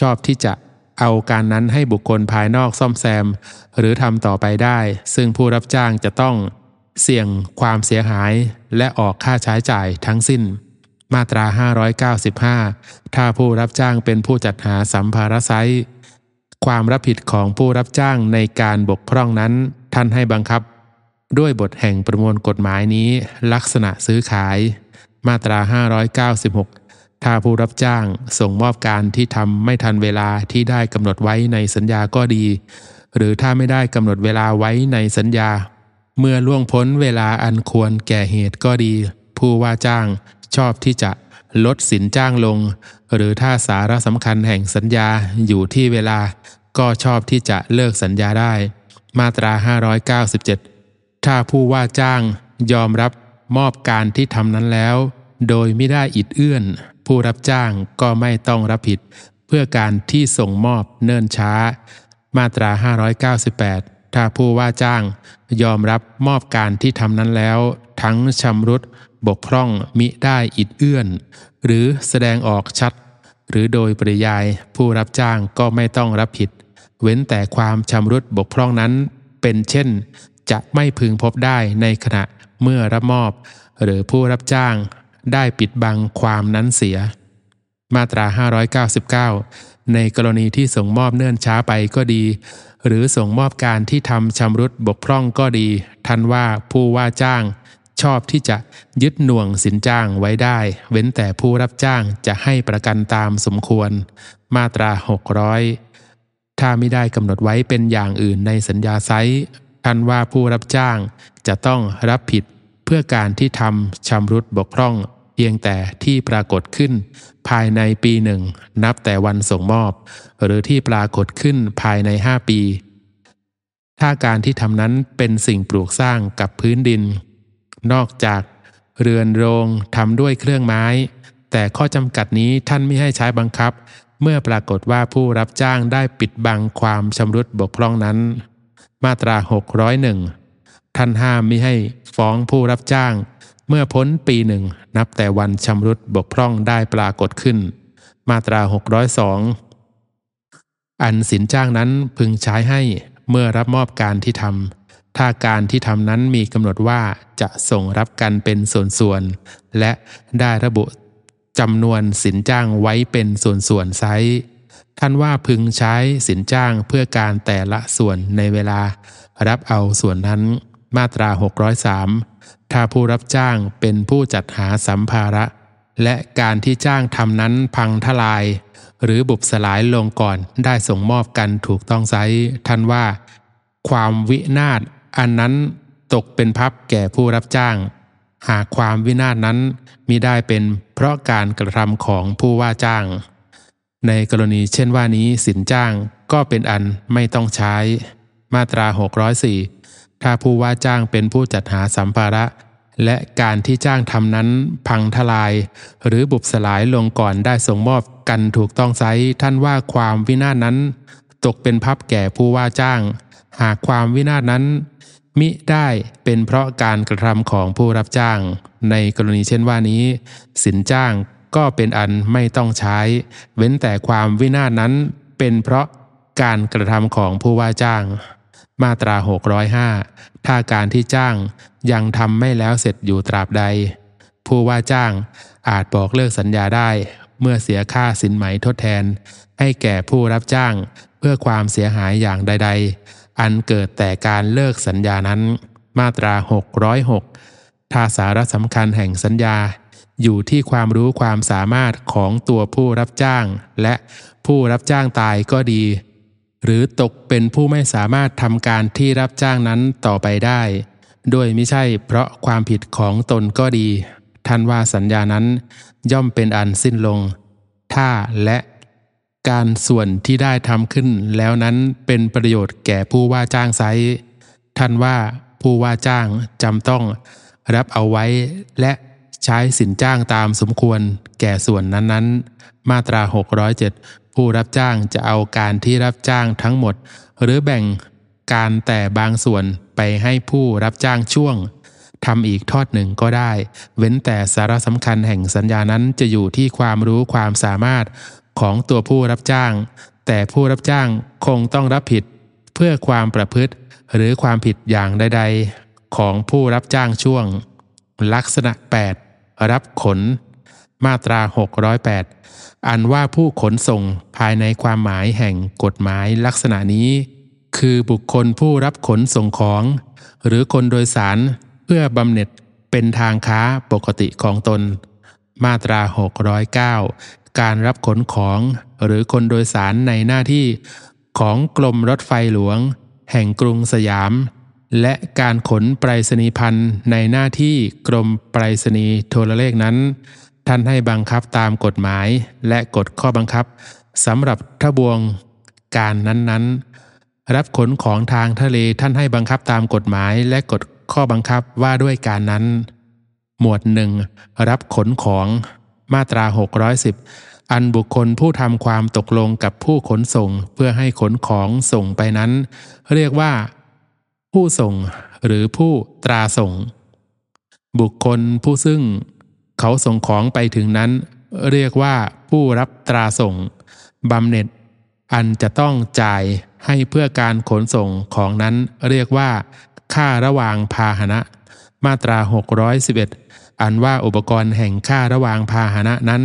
ชอบที่จะเอาการนั้นให้บุคคลภายนอกซ่อมแซม หรือทำต่อไปได้ ซึ่งผู้รับจ้างจะต้องเสี่ยงความเสียหายและออกค่าใช้จ่ายทั้งสิ้น มาตรา 595 ถ้าผู้รับจ้างเป็นผู้จัดหาสัมภาระไซต์ ความรับผิดของผู้รับจ้างในการบกพร่องนั้น ท่านให้บังคับ ด้วยบทแห่งประมวลกฎหมายนี้ ลักษณะซื้อขาย มาตรา 596 ถ้าผู้รับจ้างส่งมอบการที่ทำไม่ทันเวลาที่ได้กำหนดไว้ในสัญญาก็ดี หรือถ้าไม่ได้กำหนดเวลาไว้ในสัญญา เมื่อล่วงพ้นเวลาอันควรแก่เหตุก็ดี ผู้ว่าจ้างชอบที่จะลดสินจ้างลง หรือถ้าสาระสำคัญแห่งสัญญาอยู่ที่เวลา ก็ชอบที่จะเลิกสัญญาได้ มาตรา 597 ถ้าผู้ว่าจ้างยอมรับมอบการที่ทำนั้นแล้ว โดยไม่ได้อิดเอื้อน ผู้รับจ้างก็ไม่ต้องรับผิด เพื่อการที่ส่งมอบเนิ่นช้า มาตรา 598 ถ้าผู้ว่าจ้าง ยอมรับมอบการที่ทำนั้นแล้ว ทั้งชำรุดบกพร่องมิได้อิดเอื้อน หรือแสดงออกชัด หรือโดยปริยายผู้รับจ้างก็ไม่ต้องรับผิด เว้นแต่ความชำรุดบกพร่องนั้น เป็นเช่น จะไม่พึงพบได้ในขณะเมื่อรับมอบ หรือผู้รับจ้างได้ปิดบังความนั้นเสีย มาตรา 599 ในกรณีที่ส่งมอบเนื่อนช้าไปก็ดี หรือส่งมอบการที่ทำชำรุดบกพร่องก็ดีท่านว่าผู้ว่าจ้าง ชอบที่จะยึดหน่วงสินจ้างไว้ได้ เว้นแต่ผู้รับจ้างจะให้ประกันตามสมควร มาตรา 600 ถ้าไม่ได้กำหนดไว้เป็นอย่างอื่นในสัญญาไซต์ท่านว่าผู้รับจ้างจะต้องรับผิดเพื่อการที่ทำชำรุดบกพร่อง เพียงแต่ที่ปรากฏขึ้น ภายในปีหนึ่งนับแต่วันส่งมอบ หรือที่ปรากฏขึ้นภายในห้าปี ถ้าการที่ทำนั้นเป็นสิ่งปลูกสร้างกับพื้นดิน นอกจากเรือนโรงทำด้วยเครื่องไม้ แต่ข้อจำกัดนี้ท่านไม่ให้ใช้บังคับ เมื่อปรากฏว่าผู้รับจ้างได้ปิดบังความชำรุดบกพร่องนั้น มาตรา 601 ท่านห้ามไม่ให้ฟ้องผู้รับจ้าง เมื่อพ้นปีหนึ่งนับแต่วันชำรุดบกพร่องได้ปรากฏขึ้น มาตรา 602 อันสินจ้างนั้นพึงใช้ให้เมื่อรับมอบการที่ทำ ถ้าการที่ทำนั้นมีกำหนดว่าจะส่งรับกันเป็นส่วนๆ และได้ระบุจำนวนสินจ้างไว้เป็นส่วนๆไซท่านว่าพึงใช้สินจ้างเพื่อการแต่ละส่วนในเวลา รับเอาส่วนนั้นมาตรา 603 ถ้าผู้รับจ้างเป็นผู้จัดหาสัมภาระ และการที่จ้างทำนั้นพังทลาย หรือบุบสลายลงก่อนได้ส่งมอบกันถูกต้องไซท่านว่า ความวินาศ อันนั้นตกเป็นพับแก่ผู้รับจ้าง หากความวินาศนั้นมิได้เป็นเพราะการกระทำของผู้ว่าจ้าง ในกรณีเช่นว่านี้สินจ้างก็เป็นอันไม่ต้องใช้ มาตรา 604 ถ้าผู้ว่าจ้างเป็นผู้จัดหาสัมภาระ และการที่จ้างทำนั้นพังทลาย หรือบุบสลายลงก่อนได้ส่งมอบกันถูกต้องไซท่านว่าความวินาศนั้น ตกเป็นพับแก่ผู้ว่าจ้าง หากความวินาศนั้น มิได้เป็นเพราะการกระทำของผู้รับจ้าง ในกรณีเช่นว่านี้ สินจ้างก็เป็นอันไม่ต้องใช้ เว้นแต่ความวินาศนั้นเป็นเพราะการกระทำของผู้ว่าจ้าง มาตรา 605 ถ้าการที่จ้างยังทำไม่แล้วเสร็จอยู่ตราบใด ผู้ว่าจ้างอาจบอกเลิกสัญญาได้ เมื่อเสียค่าสินไหมทดแทน ให้แก่ผู้รับจ้างเพื่อความเสียหายอย่างใด ๆ อันเกิดแต่การเลิกสัญญานั้น มาตรา 606ถ้าสาระสำคัญแห่งสัญญา อยู่ที่ความรู้ความสามารถของตัวผู้รับจ้าง และผู้รับจ้างตายก็ดี หรือตกเป็นผู้ไม่สามารถทำการที่รับจ้างนั้นต่อไปได้ โดยไม่ใช่เพราะความผิดของตนก็ดี ท่านว่าสัญญานั้น ย่อมเป็นอันสิ้นลง ถ้าและ การส่วนที่ได้ทำขึ้น แล้วนั้นเป็นประโยชน์แก่ผู้ว่าจ้างไซท่านว่าผู้ว่าจ้างจำต้องรับเอาไว้และใช้สินจ้างตามสมควรแก่ส่วนนั้นๆ มาตรา 607 ผู้รับจ้างจะเอาการที่รับจ้างทั้งหมด หรือแบ่งการแต่บางส่วนไปให้ผู้รับจ้างช่วงทำอีกทอดหนึ่งก็ได้ เว้นแต่สาระสำคัญแห่งสัญญานั้นจะอยู่ที่ความรู้ความสามารถ ของตัวผู้รับจ้าง แต่ผู้รับจ้างคงต้องรับผิดเพื่อความประพฤติหรือความผิดอย่างใด ๆ ของผู้รับจ้างช่วง ลักษณะ 8 รับขน มาตรา 608 อันว่าผู้ขนส่งภายในความหมายแห่งกฎหมายลักษณะนี้ คือบุคคลผู้รับขนส่งของ หรือคนโดยสารเพื่อบำเหน็จเป็นทางค้าปกติของตน มาตรา 609 การรับขนของหรือคนโดยสารในหน้าที่ของกรมรถไฟหลวง แห่งกรุงสยาม และการขนไปรษณีย์พันธ์ในหน้าที่กรมไปรษณีย์โทรเลขนั้น ท่านให้บังคับตามกฎหมายและกฎข้อบังคับสำหรับทบวงการนั้นๆ รับขนของทางทะเลท่านให้บังคับตามกฎหมายและกฎข้อบังคับว่าด้วยการนั้น หมวดหนึ่งรับขนของมาตรา 610 อันบุคคลผู้ทำความตกลงกับผู้ขนส่งเพื่อให้ขนของส่งไปนั้น เรียกว่า ผู้ส่งหรือผู้ตราส่ง บุคคลผู้ซึ่ง เขาส่งของไปถึงนั้น เรียกว่าผู้รับตราส่งบำเหน็จ อันจะต้องจ่ายให้เพื่อการขนส่งของนั้น เรียกว่า ค่าระหว่างพาหนะ มาตรา 611 อันว่าอุปกรณ์แห่งค่าระหว่างพาหนะนั้น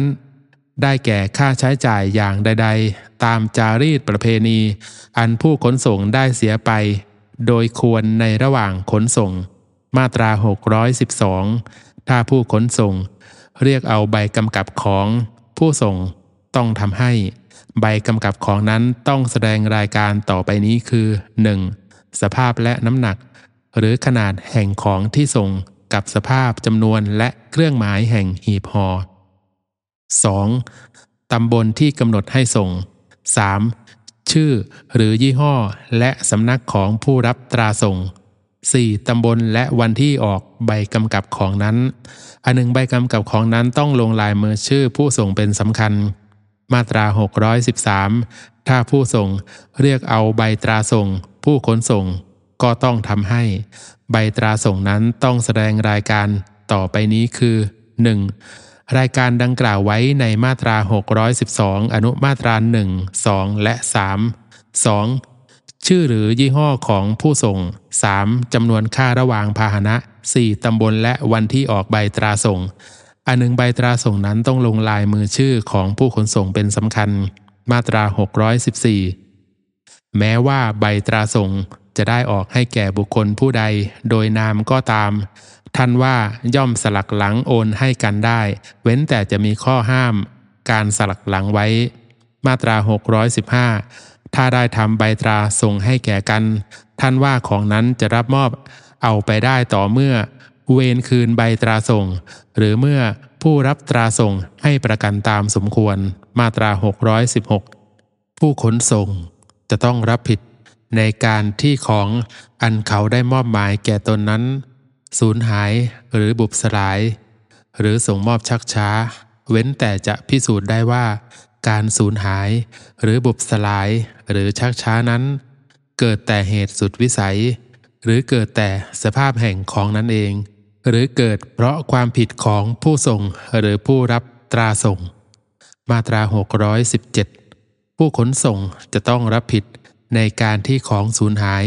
ได้แก่ค่าใช้จ่ายอย่างใด ๆ ตามจารีตประเพณี อันผู้ขนส่งได้เสียไป โดยควรในระหว่างขนส่ง มาตรา 612 ถ้าผู้ขนส่ง เรียกเอาใบกำกับของผู้ส่งต้องทำให้ ใบกำกับของนั้นต้องแสดงรายการต่อไปนี้คือ 1. สภาพและน้ำหนัก หรือขนาดแห่งของที่ส่ง กับสภาพจำนวนและเครื่องหมายแห่งหีบห่อ 2. ตำบลที่กำหนดให้ส่ง 3. ชื่อหรือยี่ห้อและสำนักของผู้รับตราส่ง 4. ตำบลและวันที่ออกใบกำกับของนั้น อันหนึ่งใบกำกับของนั้นต้องลงลายมือชื่อผู้ส่งเป็นสำคัญ มาตรา 613 ถ้าผู้ส่งเรียกเอาใบตราส่ง ผู้ขนส่งก็ต้องทำให้ ใบตราส่งนั้นต้องแสดงรายการต่อไปนี้คือ 1. รายการดังกล่าวไว้ในมาตรา 612 อนุมาตรา 1 2 และ 3 2. ชื่อหรือยี่ห้อของผู้ส่ง 3. จำนวนค่าระหว่างพาหนะ 4. ตำบลและวันที่ออกใบตราส่ง อันหนึ่งใบตราส่งนั้นต้องลงลายมือชื่อของผู้ขนส่งเป็นสำคัญ มาตรา 614 แม้ว่าใบตราส่ง จะได้ออกให้แก่บุคคลผู้ใด โดยนามก็ตาม ท่านว่าย่อมสลักหลังโอนให้กันได้ เว้นแต่จะมีข้อห้าม การสลักหลังไว้ มาตรา 615 ถ้าได้ทำใบตราส่งให้แก่กัน ท่านว่าของนั้นจะรับมอบเอาไปได้ต่อเมื่อ เวนคืนใบตราส่ง หรือเมื่อผู้รับตราส่งให้ประกันตามสมควร มาตรา 616 ผู้ขนส่งจะต้องรับผิด ในการที่ของอันเขาได้มอบหมายแก่ตนนั้น สูญหายหรือบุบสลาย หรือส่งมอบชักช้า เว้นแต่จะพิสูจน์ได้ว่า การสูญหาย หรือบุบสลาย หรือชักช้านั้น เกิดแต่เหตุสุดวิสัย หรือเกิดแต่สภาพแห่งของนั้นเอง หรือเกิดเพราะความผิดของผู้ส่งหรือผู้รับตราส่ง มาตรา 617 ผู้ขนส่งจะต้องรับผิด ในการที่ของสูญหาย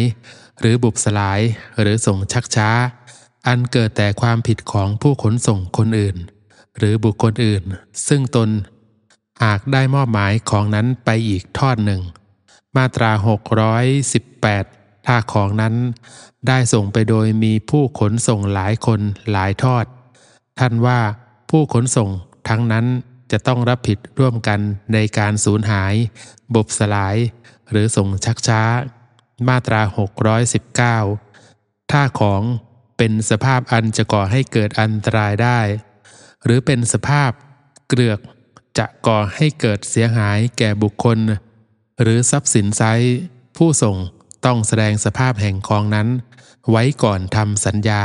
หรือบุบสลายหรือส่งชักช้า อันเกิดแต่ความผิดของผู้ขนส่งคนอื่น หรือบุคคลอื่น ซึ่งตน หากได้มอบหมายของนั้นไปอีกทอดหนึ่ง มาตรา 618 ถ้าของนั้นได้ส่งไปโดยมีผู้ขนส่งหลายคนหลายทอด ท่านว่าผู้ขนส่งทั้งนั้นจะต้องรับผิดร่วมกันในการสูญหายบบสลาย หรือส่งชักช้า มาตรา 619ถ้าของเป็นสภาพอันจะก่อให้เกิดอันตรายได้ หรือเป็นสภาพเกลือกจะก่อให้เกิดเสียหายแก่บุคคล หรือทรัพย์สินไซผู้ส่งต้องแสดงสภาพแห่งของนั้น ไว้ก่อนทำสัญญา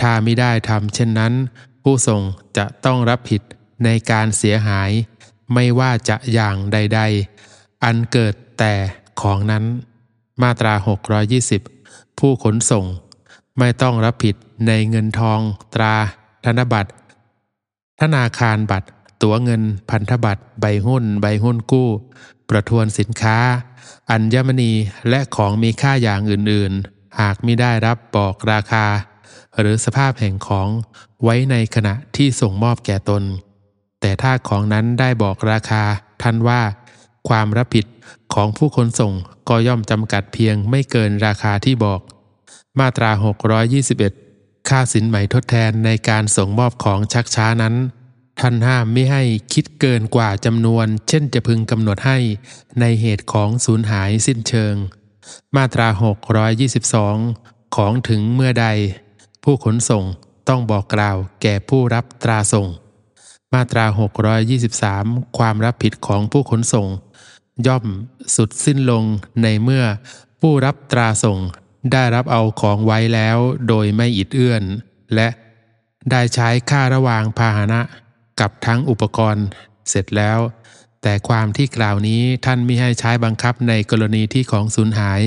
ถ้าไม่ได้ทำเช่นนั้น ผู้ส่งจะต้องรับผิดในการเสียหาย ไม่ว่าจะอย่างใด ๆ อันเกิด แต่ของนั้นมาตรา 620 ผู้ขนส่ง ไม่ต้องรับผิดในเงินทอง ตรา ธนบัตร ธนาคารบัตร ตั๋วเงินพันธบัตร ใบหุ้น ใบหุ้นกู้ ประทวนสินค้า อัญมณีและของมีค่าอย่างอื่น ๆ หากไม่ได้รับบอกราคา หรือสภาพแห่งของไว้ในขณะที่ส่งมอบแก่ตน แต่ถ้าของนั้นได้บอกราคาท่านว่า ความรับผิดของผู้ขนส่งก็ย่อมจำกัดเพียงไม่เกินราคาที่บอก มาตรา 621 ค่าสินไหมทดแทนในการส่งมอบของชักช้านั้น ท่านห้ามไม่ให้คิดเกินกว่าจำนวน เช่นจะพึงกำหนดให้ในเหตุของสูญหายสิ้นเชิง มาตรา 622 ของถึงเมื่อใด ผู้ขนส่งต้องบอกกล่าวแก่ผู้รับตราส่ง มาตรา 623 ความรับผิดของผู้ขนส่ง ย่อมสุดสิ้นลงในเมื่อผู้รับตราส่งได้รับเอาของไว้แล้วโดยไม่อิดเอื้อน และได้ใช้ค่าระหว่างพาหนะกับทั้งอุปกรณ์เสร็จแล้ว แต่ความที่กล่าวนี้ท่านม่ให้ใช้บังคับในกรณีที่ของสูญหาย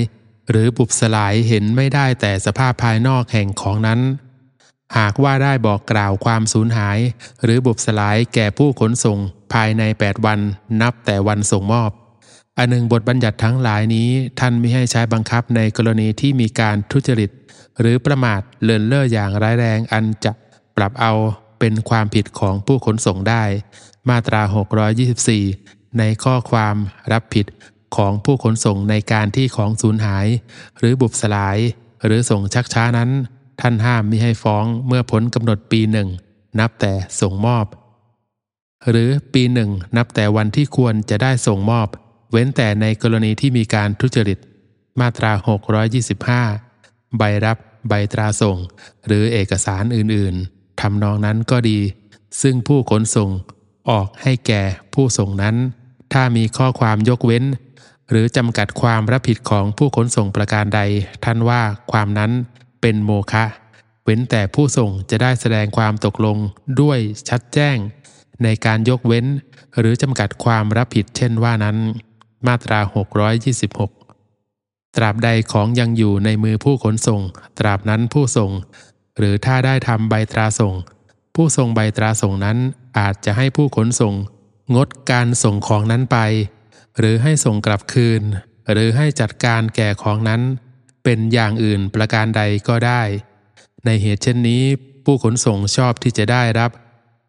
หรือบุบสลายเห็นไม่ได้แต่สภาพภายนอกแห่งของนั้น หากว่าได้บอกกล่าวความสูญหาย หรือบุบสลายแก่ผู้ขนส่งภายใน 8 วันนับแต่วันส่งมอบ อันหนึ่งบทบัญญัติทั้งหลายนี้ ท่านไม่ให้ใช้บังคับในกรณีที่มีการทุจริต หรือประมาทเลินเล่ออย่างร้ายแรงอันจะปรับเอาเป็นความผิดของผู้ขนส่งได้ มาตรา 624 ในข้อความรับผิดของผู้ขนส่งในการที่ของสูญหาย หรือบุบสลาย หรือส่งชักช้านั้น ท่านห้ามมิให้ฟ้องเมื่อพ้นกำหนดปีหนึ่งนับแต่ส่งมอบ หรือปีหนึ่งนับแต่วันที่ควรจะได้ส่งมอบ เว้นแต่ในกรณีที่มีการทุจริต มาตรา 625 ใบรับใบตราส่ง หรือเอกสารอื่นๆทำนองนั้นก็ดี ซึ่งผู้ขนส่งออกให้แก่ผู้ส่งนั้น ถ้ามีข้อความยกเว้น หรือจำกัดความรับผิดของผู้ขนส่งประการใด ท่านว่าความนั้นเป็นโมฆะเว้นแต่ผู้ส่งจะได้แสดงความตกลงด้วยชัดแจ้ง ในการยกเว้น หรือจำกัดความรับผิดเช่นว่านั้น มาตรา 626 ตราบใดของยังอยู่ในมือผู้ขนส่ง ตราบนั้นผู้ส่ง หรือถ้าได้ทำใบตราส่ง ผู้ส่งใบตราส่งนั้นอาจจะให้ผู้ขนส่ง งดการส่งของนั้นไป หรือให้ส่งกลับคืน หรือให้จัดการแก่ของนั้น เป็นอย่างอื่นประการใดก็ได้ ในเหตุเช่นนี้ ผู้ขนส่งชอบที่จะได้รับ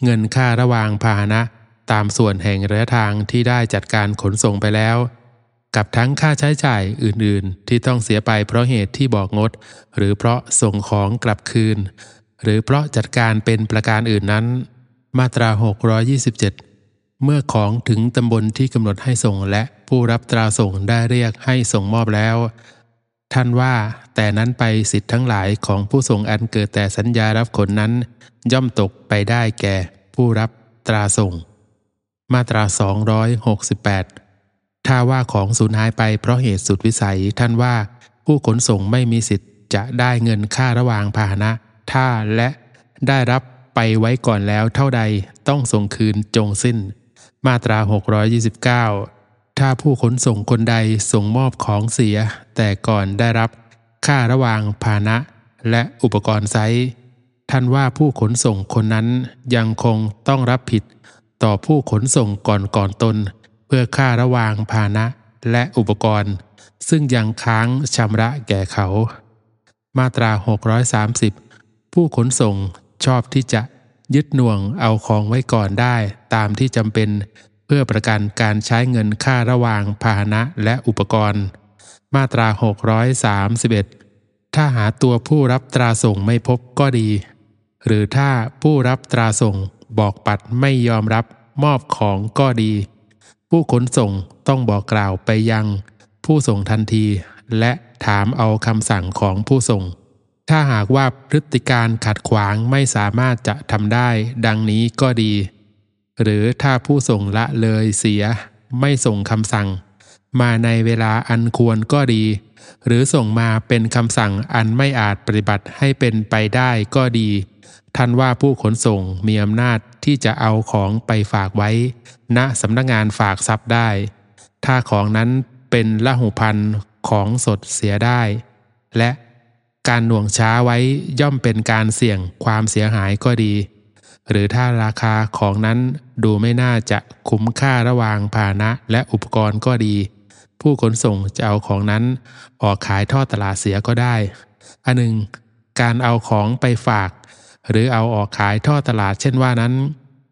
เงินค่าระหว่างพาหนะ ตามส่วนแห่งระยะทางที่ได้จัดการขนส่งไปแล้ว กับทั้งค่าใช้จ่ายอื่นๆ ที่ต้องเสียไปเพราะเหตุที่บอกงด หรือเพราะส่งของกลับคืน หรือเพราะจัดการเป็นประการอื่นนั้น มาตรา 627 เมื่อของถึงตำบลที่กำหนดให้ส่งและผู้รับตราส่งได้เรียกให้ส่งมอบแล้ว ท่านว่าแต่นั้นไปสิทธิ์ทั้งหลายของผู้ส่งอันเกิดแต่สัญญารับขนนั้น ย่อมตกไปได้แก่ผู้รับตราส่ง มาตรา 268 ถ้าว่าของสูญหายไปเพราะเหตุสุดวิสัย ท่านว่าผู้ขนส่งไม่มีสิทธิ์จะได้เงินค่าระหว่างพาหนะ ถ้าและได้รับไปไว้ก่อนแล้วเท่าใดต้องส่งคืนจงสิ้น มาตรา 629 ถ้าผู้ขนส่งคนใดส่งมอบของเสีย แต่ก่อนได้รับค่าระหว่างพาหนะ และอุปกรณ์ไซท่านว่าผู้ขนส่งคนนั้นยังคงต้องรับผิด ต่อผู้ขนส่งก่อนก่อนตน เพื่อค่าระหว่างพานะและอุปกรณ์ ซึ่งยังค้างชำระแก่เขา มาตรา 630 ผู้ขนส่งชอบที่จะยึดหน่วงเอาของไว้ก่อนได้ตามที่จำเป็น เพื่อประกันการใช้เงินค่าระหว่างพาหนะและอุปกรณ์ มาตรา 631 ถ้าหาตัวผู้รับตราส่งไม่พบก็ดี หรือถ้าผู้รับตราส่ง บอกปัดไม่ยอมรับมอบของก็ดี ผู้ขนส่งต้องบอกกล่าวไปยัง ผู้ส่งทันที และถามเอาคำสั่งของผู้ส่ง ถ้าหากว่าพฤติการขัดขวางไม่สามารถจะทำได้ ดังนี้ก็ดี หรือถ้าผู้ส่งละเลยเสีย ไม่ส่งคำสั่ง มาในเวลาอันควรก็ดี หรือส่งมาเป็นคำสั่งอันไม่อาจปฏิบัติให้เป็นไปได้ก็ดี ท่านว่าผู้ขนส่งมีอำนาจที่จะเอาของไปฝากไว้ ณสำนักงานฝากทรัพย์ได้ ถ้าของนั้นเป็นละหุพันของสดเสียได้ และการหน่วงช้าไว้ย่อมเป็นการเสี่ยงความเสียหายก็ดี หรือถ้าราคาของนั้นดูไม่น่าจะคุ้มค่าระหว่างพาหนะและอุปกรณ์ก็ดี ผู้ขนส่งจะเอาของนั้นออกขายทอดตลาดเสียก็ได้ อันหนึ่งการเอาของไปฝาก หรือเอาออกขายท่อตลาดเช่นว่านั้น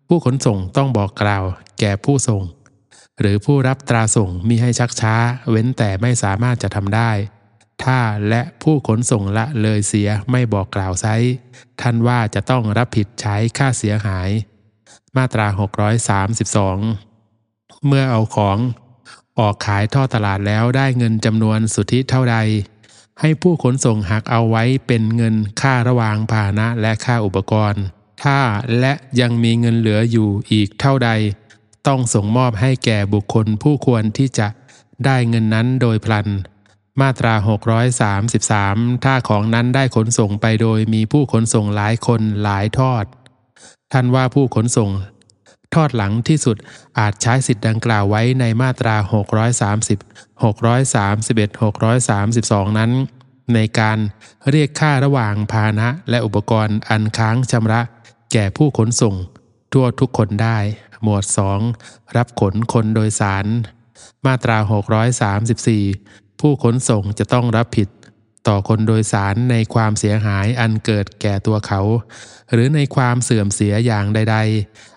ผู้ขนส่งต้องบอกกล่าว แก่ผู้ส่ง หรือผู้รับตราส่งมิให้ชักช้า เว้นแต่ไม่สามารถจะทำได้ ถ้าและผู้ขนส่งละเลยเสียไม่บอกกล่าวไซท่านว่าจะต้องรับผิดใช้ค่าเสียหาย มาตรา 632 เมื่อเอาของออกขายท่อตลาดแล้วได้เงินจำนวนสุทธิเท่าใด ให้ผู้ขนส่งหักเอาไว้เป็นเงินค่าระวางพาหนะและค่าอุปกรณ์ ถ้าและยังมีเงินเหลืออยู่อีกเท่าใด ต้องส่งมอบให้แก่บุคคลผู้ควรที่จะได้เงินนั้นโดยพลัน มาตรา 633 ถ้าของนั้นได้ขนส่งไปโดยมีผู้ขนส่งหลายคนหลายทอด ท่านว่าผู้ขนส่ง ทอดหลังที่สุดอาจใช้สิทธิ์ดังกล่าวไว้ในมาตรา 630 631 632 นั้น ในการเรียกค่าระหว่างพาหนะและอุปกรณ์อันค้างชำระ แก่ผู้ขนส่ง ทั่วทุกคนได้ หมวด 2 รับขนคนโดยสาร มาตรา 634 ผู้ขนส่งจะต้องรับผิดต่อคนโดยสารในความเสียหายอันเกิดแก่ตัวเขา หรือในความเสื่อมเสียอย่างใด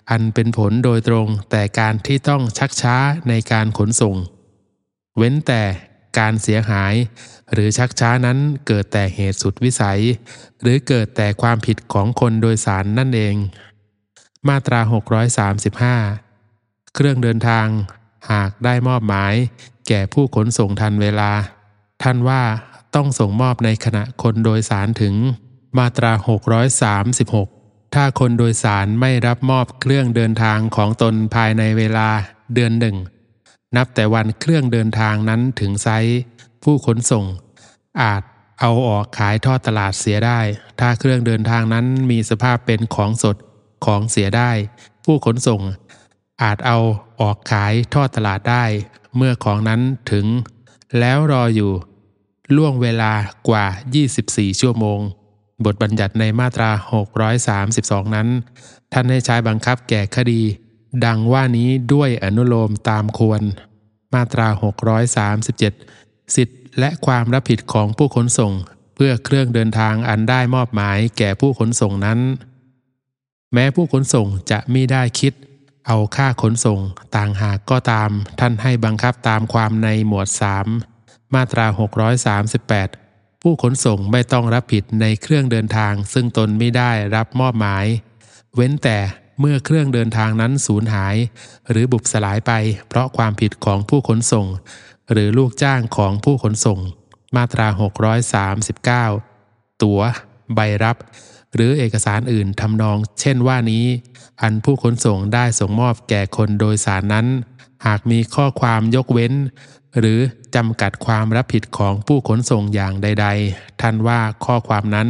อันเป็นผลโดยตรงแต่การที่ต้องชักช้าในการขนส่ง เว้นแต่การเสียหาย หรือชักช้านั้นเกิดแต่เหตุสุดวิสัย หรือเกิดแต่ความผิดของคนโดยสารนั่นเอง มาตรา 635 เครื่องเดินทาง หากได้มอบหมาย แก่ผู้ขนส่งทันเวลา ท่านว่าต้องส่งมอบในขณะคนโดยสารถึง มาตรา 636 ถ้าคนโดยสารไม่รับมอบเครื่องเดินทางของตนภายในเวลาเดือนหนึ่ง นับแต่วันเครื่องเดินทางนั้นถึงไซส์ผู้ขนส่ง อาจเอาออกขายทอดตลาดเสียได้ ถ้าเครื่องเดินทางนั้นมีสภาพเป็นของสดของเสียได้ ผู้ขนส่ง อาจเอาออกขายทอดตลาดได้ เมื่อของนั้นถึง แล้วรออยู่ ล่วงเวลากว่า 24 ชั่วโมง บทบัญญัติในมาตรา 632 นั้น ท่านให้ใช้บังคับแก่คดี ดังว่านี้ด้วยอนุโลมตามควร มาตรา 637 สิทธิและความรับผิดของผู้ขนส่ง เพื่อเครื่องเดินทางอันได้มอบหมายแก่ผู้ขนส่งนั้น แม้ผู้ขนส่งจะมิได้คิด เอาค่าขนส่งต่างหากก็ตาม ท่านให้บังคับตามความในหมวด 3 มาตรา 638 ผู้ขนส่งไม่ต้องรับผิดในเครื่องเดินทาง ซึ่งตนไม่ได้รับมอบหมาย เว้นแต่เมื่อเครื่องเดินทางนั้นสูญหาย หรือบุบสลายไป เพราะความผิดของผู้ขนส่ง หรือลูกจ้างของผู้ขนส่ง มาตรา 639 ตั๋ว ใบรับ หรือเอกสารอื่นทำนอง เช่นว่านี้ อันผู้ขนส่งได้ส่งมอบแก่คนโดยสารนั้น หากมีข้อความยกเว้น หรือจำกัดความรับผิดของผู้ขนส่งอย่างใด ๆ ท่านว่าข้อความนั้น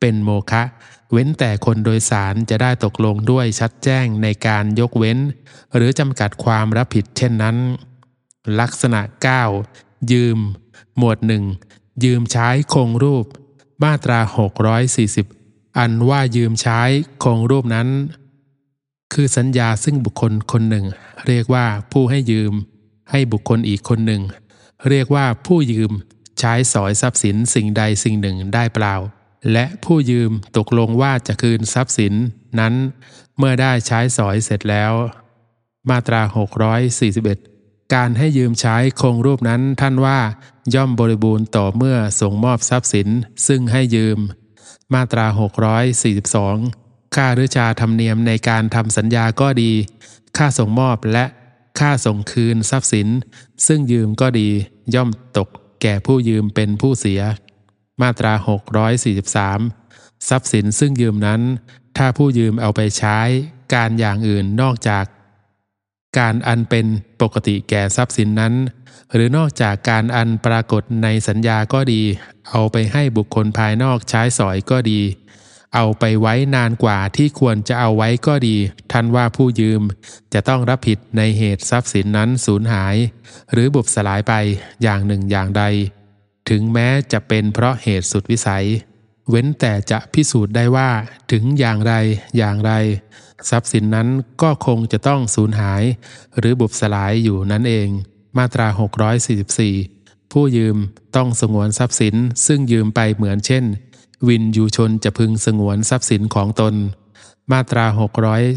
เป็นโมฆะเว้นแต่คนโดยสารจะได้ตกลงด้วยชัดแจ้งในการยกเว้น หรือจำกัดความรับผิดเช่นนั้น ลักษณะ 9 ยืม หมวดหนึ่งยืมใช้คงรูป มาตรา 640 อันว่ายืมใช้คงรูปนั้น คือสัญญาซึ่งบุคคลคนหนึ่ง เรียกว่าผู้ให้ยืม ให้บุคคลอีกคนหนึ่ง เรียกว่าผู้ยืมใช้สอยทรัพย์สินสิ่งใดสิ่งหนึ่งได้เปล่า และผู้ยืมตกลงว่าจะคืนทรัพย์สินนั้น เมื่อได้ใช้สอยเสร็จแล้ว มาตรา 641 การให้ยืมใช้คงรูปนั้นท่านว่าย่อมบริบูรณ์ต่อเมื่อส่งมอบทรัพย์สินซึ่งให้ยืม มาตรา 642 ค่าหรืชาธรรมเนียมในการทำสัญญาก็ดี ค่าส่งมอบและ ค่าส่งคืนทรัพย์สิน ซึ่งยืมก็ดีย่อมตกแก่ผู้ยืมเป็นผู้เสีย มาตรา 643 ทรัพย์สินซึ่งยืมนั้น ถ้าผู้ยืมเอาไปใช้ การอย่างอื่นนอกจาก การอันเป็นปกติแก่ทรัพย์สินนั้น หรือนอกจากการอันปรากฏในสัญญาก็ดี เอาไปให้บุคคลภายนอกใช้สอยก็ดี เอาไปไว้นานกว่าที่ควรจะเอาไว้ก็ดี ท่านว่าผู้ยืมจะต้องรับผิดในเหตุทรัพย์สินนั้นสูญหาย หรือบุบสลายไปอย่างหนึ่งอย่างใด ถึงแม้จะเป็นเพราะเหตุสุดวิสัย เว้นแต่จะพิสูจน์ได้ว่าถึงอย่างไรอย่างไร ทรัพย์สินนั้นก็คงจะต้องสูญหาย หรือบุบสลายอยู่นั่นเอง มาตรา 644 ผู้ยืมต้องสงวนทรัพย์สินซึ่งยืมไปเหมือนเช่น วินยูชนจะพึงสงวนทรัพย์สินของตน มาตรา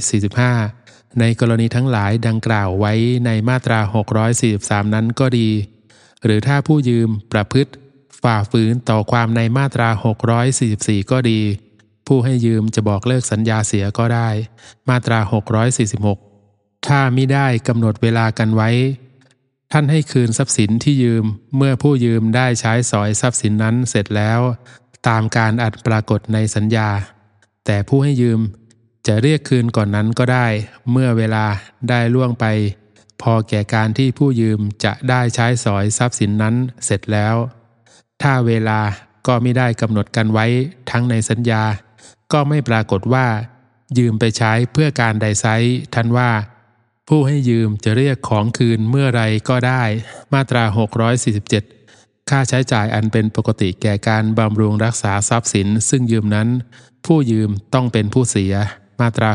645 ในกรณีทั้งหลายดังกล่าวไว้ในมาตรา 643 นั้นก็ดี หรือถ้าผู้ยืมประพฤติ ฝ่าฝืนต่อความในมาตรา 644 ก็ดี ผู้ให้ยืมจะบอกเลิกสัญญาเสียก็ได้ มาตรา 646 ถ้ามิได้กำหนดเวลากันไว้ ท่านให้คืนทรัพย์สินที่ยืมเมื่อผู้ยืมได้ใช้สอยทรัพย์สินนั้นเสร็จแล้ว ตามการอัดปรากฏในสัญญา แต่ผู้ให้ยืมจะเรียกคืนก่อนนั้นก็ได้ เมื่อเวลาได้ล่วงไป พอแก่การที่ผู้ยืมจะได้ใช้สอยทรัพย์สินนั้นเสร็จแล้ว ถ้าเวลาก็ไม่ได้กำหนดกันไว้ทั้งในสัญญา ก็ไม่ปรากฏว่า ยืมไปใช้เพื่อการใดไซท่านว่า ผู้ให้ยืมจะเรียกของคืนเมื่อไรก็ได้ มาตรา 647 ค่าใช้จ่ายอันเป็นปกติแก่การบำรุงรักษาทรัพย์สิน ซึ่งยืมนั้น ผู้ยืมต้องเป็นผู้เสีย มาตรา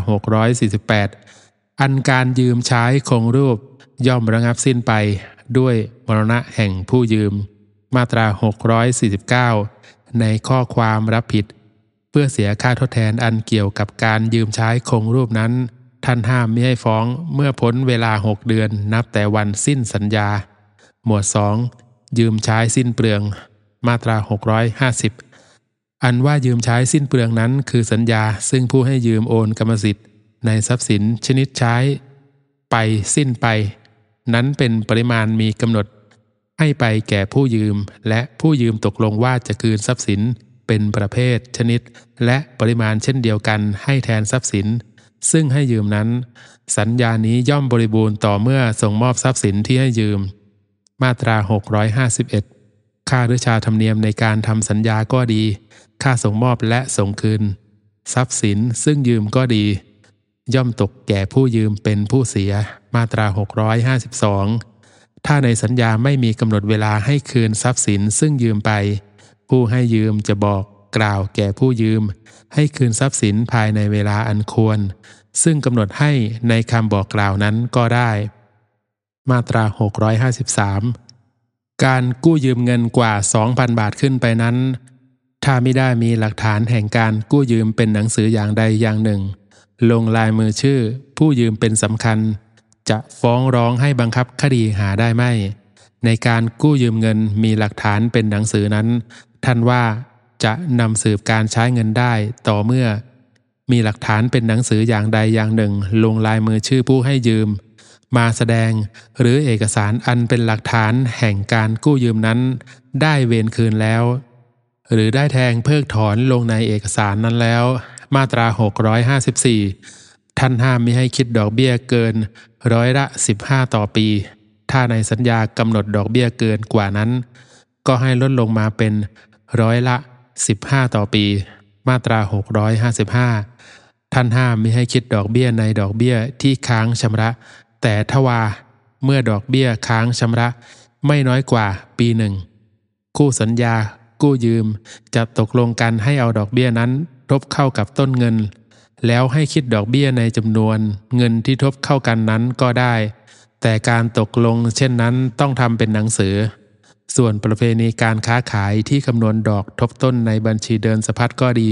648 อันการยืมใช้คงรูป ย่อมระงับสิ้นไป ด้วยมรณะแห่งผู้ยืม มาตรา 649 ในข้อความรับผิด เพื่อเสียค่าทดแทนอันเกี่ยวกับการยืมใช้คงรูปนั้น ท่านห้ามไม่ให้ฟ้องเมื่อพ้นเวลาหกเดือนนับแต่วันสิ้นสัญญา หมวด 2 ยืมใช้สิ้นเปลือง มาตรา 650 อันว่ายืมใช้สิ้นเปลืองนั้นคือสัญญาซึ่งผู้ให้ยืมโอนกรรมสิทธิ์ ในทรัพย์สินชนิดใช้ ไปสิ้นไป นั้นเป็นปริมาณมีกำหนด ให้ไปแก่ผู้ยืม และผู้ยืมตกลงว่าจะคืนทรัพย์สินเป็นประเภทชนิด และปริมาณเช่นเดียวกันให้แทนทรัพย์สิน ซึ่งให้ยืมนั้น สัญญานี้ย่อมบริบูรณ์ต่อเมื่อส่งมอบทรัพย์สินที่ให้ยืม มาตรา 651 ค่าหรือชาธรรมเนียมในการทำสัญญาก็ดี ค่าส่งมอบและส่งคืน ทรัพย์สินซึ่งยืมก็ดี ย่อมตกแก่ผู้ยืมเป็นผู้เสีย มาตรา 652 ถ้าในสัญญาไม่มีกำหนดเวลาให้คืนทรัพย์สินซึ่งยืมไป ผู้ให้ยืมจะบอกกล่าวแก่ผู้ยืม ให้คืนทรัพย์สินภายในเวลาอันควร ซึ่งกำหนดให้ในคำบอกกล่าวนั้นก็ได้ มาตรา 653 การกู้ยืมเงินกว่า 2,000 บาทขึ้นไปนั้น ถ้าไม่ได้มีหลักฐานแห่งการกู้ยืมเป็นหนังสืออย่างใดอย่างหนึ่ง ลงลายมือชื่อ ผู้ยืมเป็นสำคัญ จะฟ้องร้องให้บังคับคดีหาได้ไหมในการกู้ยืมเงินมีหลักฐานเป็นหนังสือนั้น ท่านว่าจะนำสืบการใช้เงินได้ต่อเมื่อ มีหลักฐานเป็นหนังสืออย่างใดอย่างหนึ่ง ลงลายมือชื่อผู้ให้ยืม มาแสดง หรือเอกสารอันเป็นหลักฐานแห่งการกู้ยืมนั้น ได้เวรคืนแล้ว หรือได้แทงเพิกถอนลงในเอกสารนั้นแล้ว มาตรา 654 ท่านห้ามไม่ให้คิดดอกเบี้ยเกิน ร้อยละ 15 ต่อปี ถ้าในสัญญากำหนดดอกเบี้ยเกินกว่านั้น ก็ให้ลดลงมาเป็นร้อยละ 15 ต่อปี มาตรา 655ท่านห้ามไม่ให้คิดดอกเบี้ยในดอกเบี้ยที่ค้างชำระ แต่ทว่าเมื่อดอกเบี้ยค้างชำระไม่น้อยกว่าปีหนึ่ง คู่สัญญา กู้ยืม จะตกลงกันให้เอาดอกเบี้ยนั้นทบเข้ากับต้นเงิน แล้วให้คิดดอกเบี้ยในจำนวน เงินที่ทบเข้ากันนั้นก็ได้ แต่การตกลงเช่นนั้นต้องทำเป็นหนังสือ ส่วนประเพณีการค้าขายที่คำนวณดอกทบต้นในบัญชีเดินสะพัดก็ดี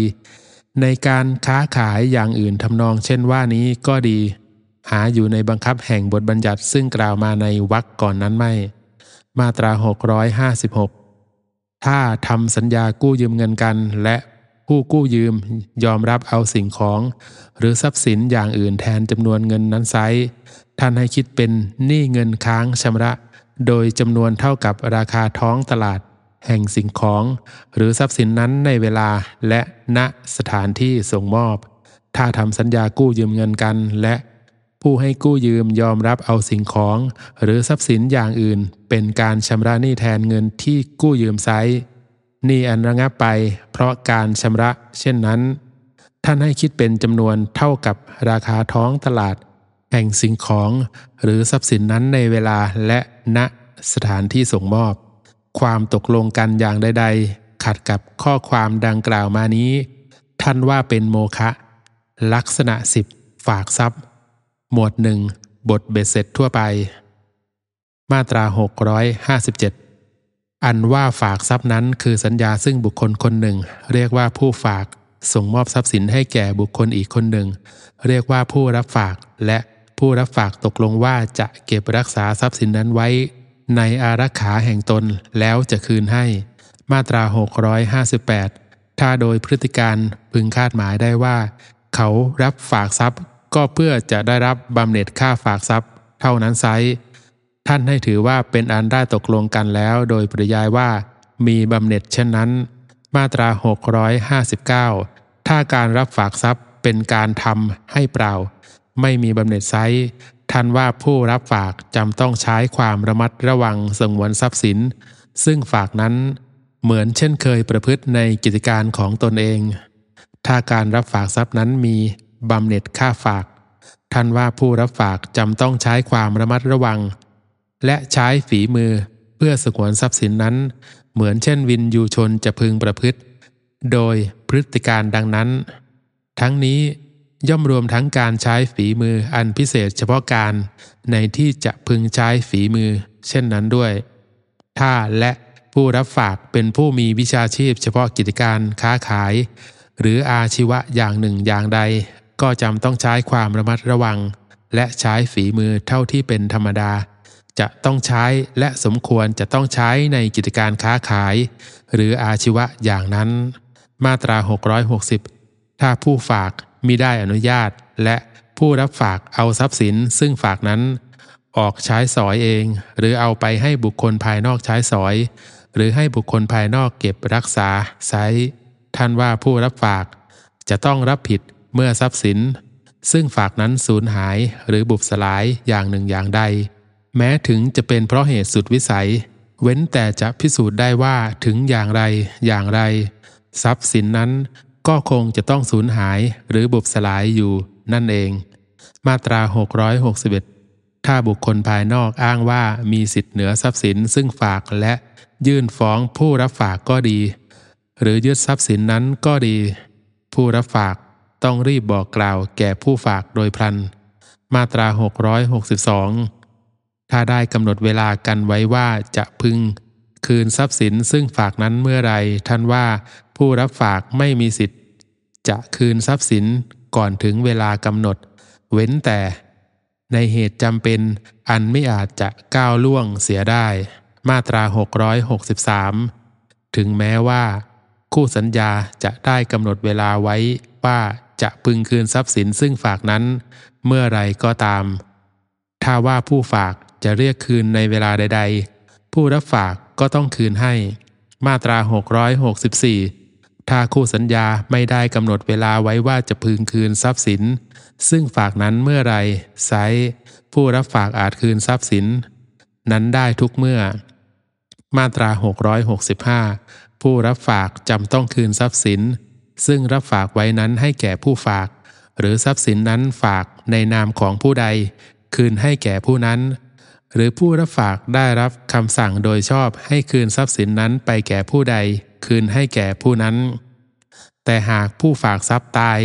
ในการค้าขายอย่างอื่นทำนองเช่นว่านี้ก็ดี หาอยู่ในบังคับแห่งบทบัญญัติซึ่งกล่าวมาในวรรคก่อนนั้นไม่ มาตรา 656 ถ้าทำสัญญากู้ยืมเงินกัน และผู้กู้ยืมยอมรับเอาสิ่งของ หรือทรัพย์สินอย่างอื่นแทนจำนวนเงินนั้นไซท่านให้คิดเป็นหนี้เงินค้างชำระ โดยจำนวนเท่ากับราคาท้องตลาด แห่งสิ่งของ หรือทรัพย์สินนั้นในเวลาและณสถานที่ส่งมอบ ถ้าทำสัญญากู้ยืมเงินกันและ ผู้ให้กู้ยืมยอมรับเอาสิ่งของ หรือทรัพย์สินอย่างอื่น เป็นการชำระหนี้แทนเงินที่กู้ยืมไซหนี้อันระงับไป เพราะการชำระเช่นนั้น ท่านให้คิดเป็นจำนวนเท่ากับราคาท้องตลาด แห่งสิ่งของหรือทรัพย์สินนั้นในเวลาและณสถานที่ส่งมอบ ความตกลงกันอย่างใด ๆ ขัดกับข้อความดังกล่าวมานี้ ท่านว่าเป็นโมฆะลักษณะสิบฝากทรัพย์ หมวดหนึ่งบทเบ็ดเสร็จทั่วไป มาตรา 657 อันว่าฝากทรัพย์นั้นคือสัญญาซึ่งบุคคลคนหนึ่ง เรียกว่าผู้ฝากส่งมอบทรัพย์สินให้แก่บุคคลอีกคนหนึ่ง เรียกว่าผู้รับฝากและผู้รับฝากตกลงว่าจะเก็บรักษาทรัพย์สินนั้นไว้ ในอารักขาแห่งตนแล้วจะคืนให้ มาตรา 658 ถ้าโดยพฤติการพึงคาดหมายได้ว่า เขารับฝากทรัพย์ ก็เพื่อจะได้รับบำเหน็จค่าฝากทรัพย์ เท่านั้นไซท่านให้ถือว่าเป็นอันได้ตกลงกันแล้ว โดยปริยายว่า มีบำเหน็จเช่นนั้น มาตรา 659 ถ้าการรับฝากทรัพย์เป็นการทำให้เปล่า ไม่มีบำเหน็จไซท่านว่าผู้รับฝากจำต้องใช้ความระมัดระวังสงวนทรัพย์สิน ซึ่งฝากนั้นเหมือนเช่นเคยประพฤติในกิจการของตนเอง ถ้าการรับฝากทรัพย์นั้นมี บำเหน็จค่าฝาก ท่านว่าผู้รับฝากจำต้องใช้ความระมัดระวัง และใช้ฝีมือเพื่อสงวนทรัพย์สินนั้น เหมือนเช่นวินยูชนจะพึงประพฤติ โดยพฤติการดังนั้น ทั้งนี้ย่อมรวมทั้งการใช้ฝีมืออันพิเศษเฉพาะการในที่จะพึงใช้ฝีมือ เช่นนั้นด้วย ถ้าและผู้รับฝากเป็นผู้มีวิชาชีพเฉพาะกิจการค้าขาย หรืออาชีวะอย่างหนึ่งอย่างใด ก็จำต้องใช้ความระมัดระวัง และใช้ฝีมือเท่าที่เป็นธรรมดา จะต้องใช้และสมควรจะต้องใช้ในกิจการค้าขาย หรืออาชีวะอย่างนั้น มาตรา 660 ถ้าผู้ฝากมิได้อนุญาต และผู้รับฝากเอาทรัพย์สิน ซึ่งฝากนั้น ออกใช้สอยเอง หรือเอาไปให้บุคคลภายนอกใช้สอย หรือให้บุคคลภายนอกเก็บรักษาไซท่านว่าผู้รับฝากจะต้องรับผิด เมื่อทรัพย์สิน ซึ่งฝากนั้นสูญหายหรือบุบสลายอย่างหนึ่งอย่างใด แม้ถึงจะเป็นเพราะเหตุสุดวิสัย เว้นแต่จะพิสูจน์ได้ว่าถึงอย่างไรอย่างไร ทรัพย์สินนั้นก็คงจะต้องสูญหายหรือบุบสลายอยู่นั่นเอง มาตรา 661 ถ้าบุคคลภายนอกอ้างว่ามีสิทธิเหนือทรัพย์สินซึ่งฝากและยื่นฟ้องผู้รับฝากก็ดี หรือยึดทรัพย์สินนั้นก็ดี ผู้รับฝาก ต้องรีบบอกกล่าวแก่ผู้ฝากโดยพลัน มาตรา 662 ถ้าได้กำหนดเวลากันไว้ว่าจะพึง คืนทรัพย์สินซึ่งฝากนั้นเมื่อไรท่านว่าผู้รับฝากไม่มีสิทธิ์ จะคืนทรัพย์สินก่อนถึงเวลากำหนด เว้นแต่ ในเหตุจำเป็นอันไม่อาจจะก้าวล่วงเสียได้ มาตรา 663 ถึงแม้ว่า คู่สัญญาจะได้กำหนดเวลาไว้ว่า จะพึงคืนทรัพย์สินซึ่งฝากนั้น เมื่อไรก็ตาม ถ้าว่าผู้ฝากจะเรียกคืนในเวลาใด ๆ ผู้รับฝากก็ต้องคืนให้ มาตรา 664 ถ้าคู่สัญญาไม่ได้กำหนดเวลาไว้ว่าจะพึงคืนทรัพย์สิน ซึ่งฝากนั้นเมื่อไรไซผู้รับฝากอาจคืนทรัพย์สิน นั้นได้ทุกเมื่อ มาตรา 665 ผู้รับฝากจำต้องคืนทรัพย์สิน ซึ่งรับฝากไว้นั้นให้แก่ผู้ฝาก หรือทรัพย์สินนั้นฝากในนามของผู้ใด คืนให้แก่ผู้นั้น หรือผู้รับฝากได้รับคำสั่งโดยชอบให้คืนทรัพย์สินนั้นไปแก่ผู้ใด คืนให้แก่ผู้นั้น แต่หากผู้ฝากทรัพย์ตาย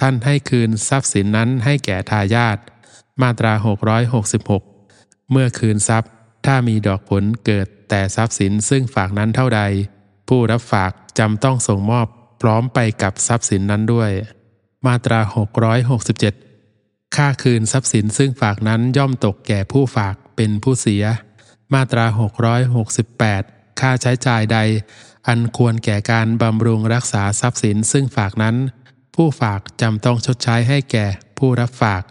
ท่านให้คืนทรัพย์สินนั้นให้แก่ทายาทมาตรา 666 เมื่อคืนทรัพย์ ถ้ามีดอกผลเกิดแต่ทรัพย์สินซึ่งฝากนั้นเท่าใด ผู้รับฝากจำต้องส่งมอบ พร้อมไปกับทรัพย์สินนั้นด้วย มาตรา 667 ค่าคืนทรัพย์สินซึ่งฝากนั้นย่อมตกแก่ผู้ฝากเป็นผู้เสีย มาตรา 668 ค่าใช้จ่ายใด อันควรแก่การบำรุงรักษาทรัพย์สินซึ่งฝากนั้น ผู้ฝากจำต้องชดใช้ให้แก่ผู้รับฝาก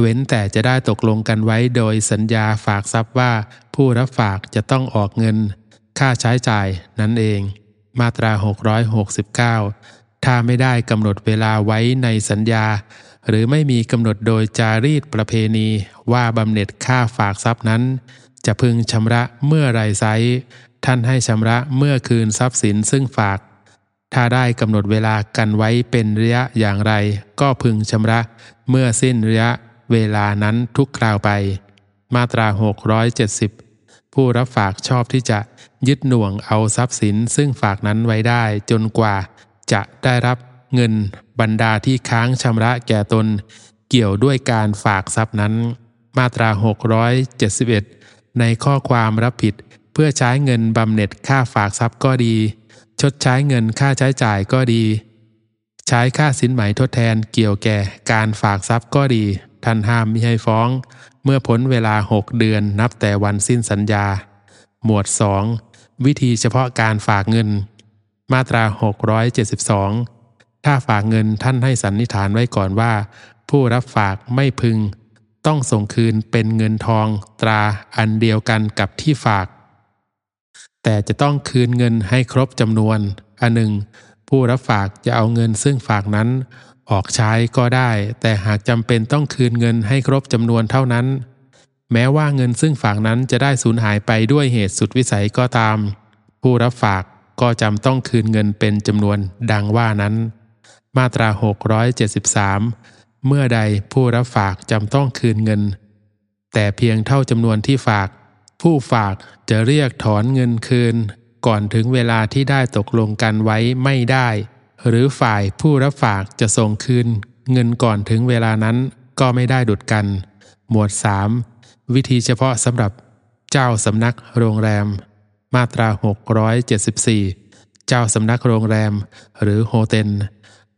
เว้นแต่จะได้ตกลงกันไว้โดยสัญญาฝากทรัพย์ว่า ผู้รับฝากจะต้องออกเงิน ค่าใช้จ่ายนั่นเอง มาตรา 669 ถ้าไม่ได้กำหนดเวลาไว้ในสัญญา หรือไม่มีกำหนดโดยจารีตประเพณีว่าบำเหน็จค่าฝากทรัพย์นั้น จะพึงชำระเมื่อไรไซท่านให้ชำระเมื่อคืนทรัพย์สินซึ่งฝาก ถ้าได้กำหนดเวลากันไว้เป็นระยะอย่างไร ก็พึงชำระเมื่อสิ้นระยะเวลานั้นทุกคราวไป มาตรา 670 ผู้รับฝากชอบที่จะยึดหน่วงเอาทรัพย์สิน ซึ่งฝากนั้นไว้ได้จนกว่า จะได้รับเงินบรรดาที่ค้างชำระแก่ตน เกี่ยวด้วยการฝากทรัพย์นั้น มาตรา 671 ในข้อความรับผิด เพื่อใช้เงินบำเหน็จค่าฝากทรัพย์ก็ดี ชดใช้เงินค่าใช้จ่ายก็ดี ใช้ค่าสินไหมทดแทนเกี่ยวแก่การฝากทรัพย์ก็ดี ท่านห้ามมิให้ฟ้อง เมื่อพ้นเวลาหกเดือนนับแต่วันสิ้นสัญญา หมวด 2 วิธีเฉพาะการฝากเงิน มาตรา 672 ถ้าฝากเงินท่านให้สันนิษฐานไว้ก่อนว่า ผู้รับฝากไม่พึง ต้องส่งคืนเป็นเงินทองตราอันเดียวกันกับที่ฝาก แต่จะต้องคืนเงินให้ครบจำนวน อันหนึ่ง ผู้รับฝากจะเอาเงินซึ่งฝากนั้น ออกใช้ก็ได้ แต่หากจำเป็นต้องคืนเงินให้ครบจำนวนเท่านั้น แม้ว่าเงินซึ่งฝากนั้นจะได้สูญหายไปด้วยเหตุสุดวิสัยก็ตาม ผู้รับฝากก็จำต้องคืนเงินเป็นจำนวนดังว่านั้น มาตรา 673 เมื่อใดผู้รับฝากจำต้องคืนเงิน แต่เพียงเท่าจำนวนที่ฝาก ผู้ฝากจะเรียกถอนเงินคืน ก่อนถึงเวลาที่ได้ตกลงกันไว้ไม่ได้ หรือฝ่ายผู้รับฝากจะส่งคืน เงินก่อนถึงเวลานั้นก็ไม่ได้ดุดกัน หมวด 3 วิธีเฉพาะสำหรับเจ้าสำนักโรงแรม มาตรา 674 เจ้าสำนักโรงแรม หรือโฮเทล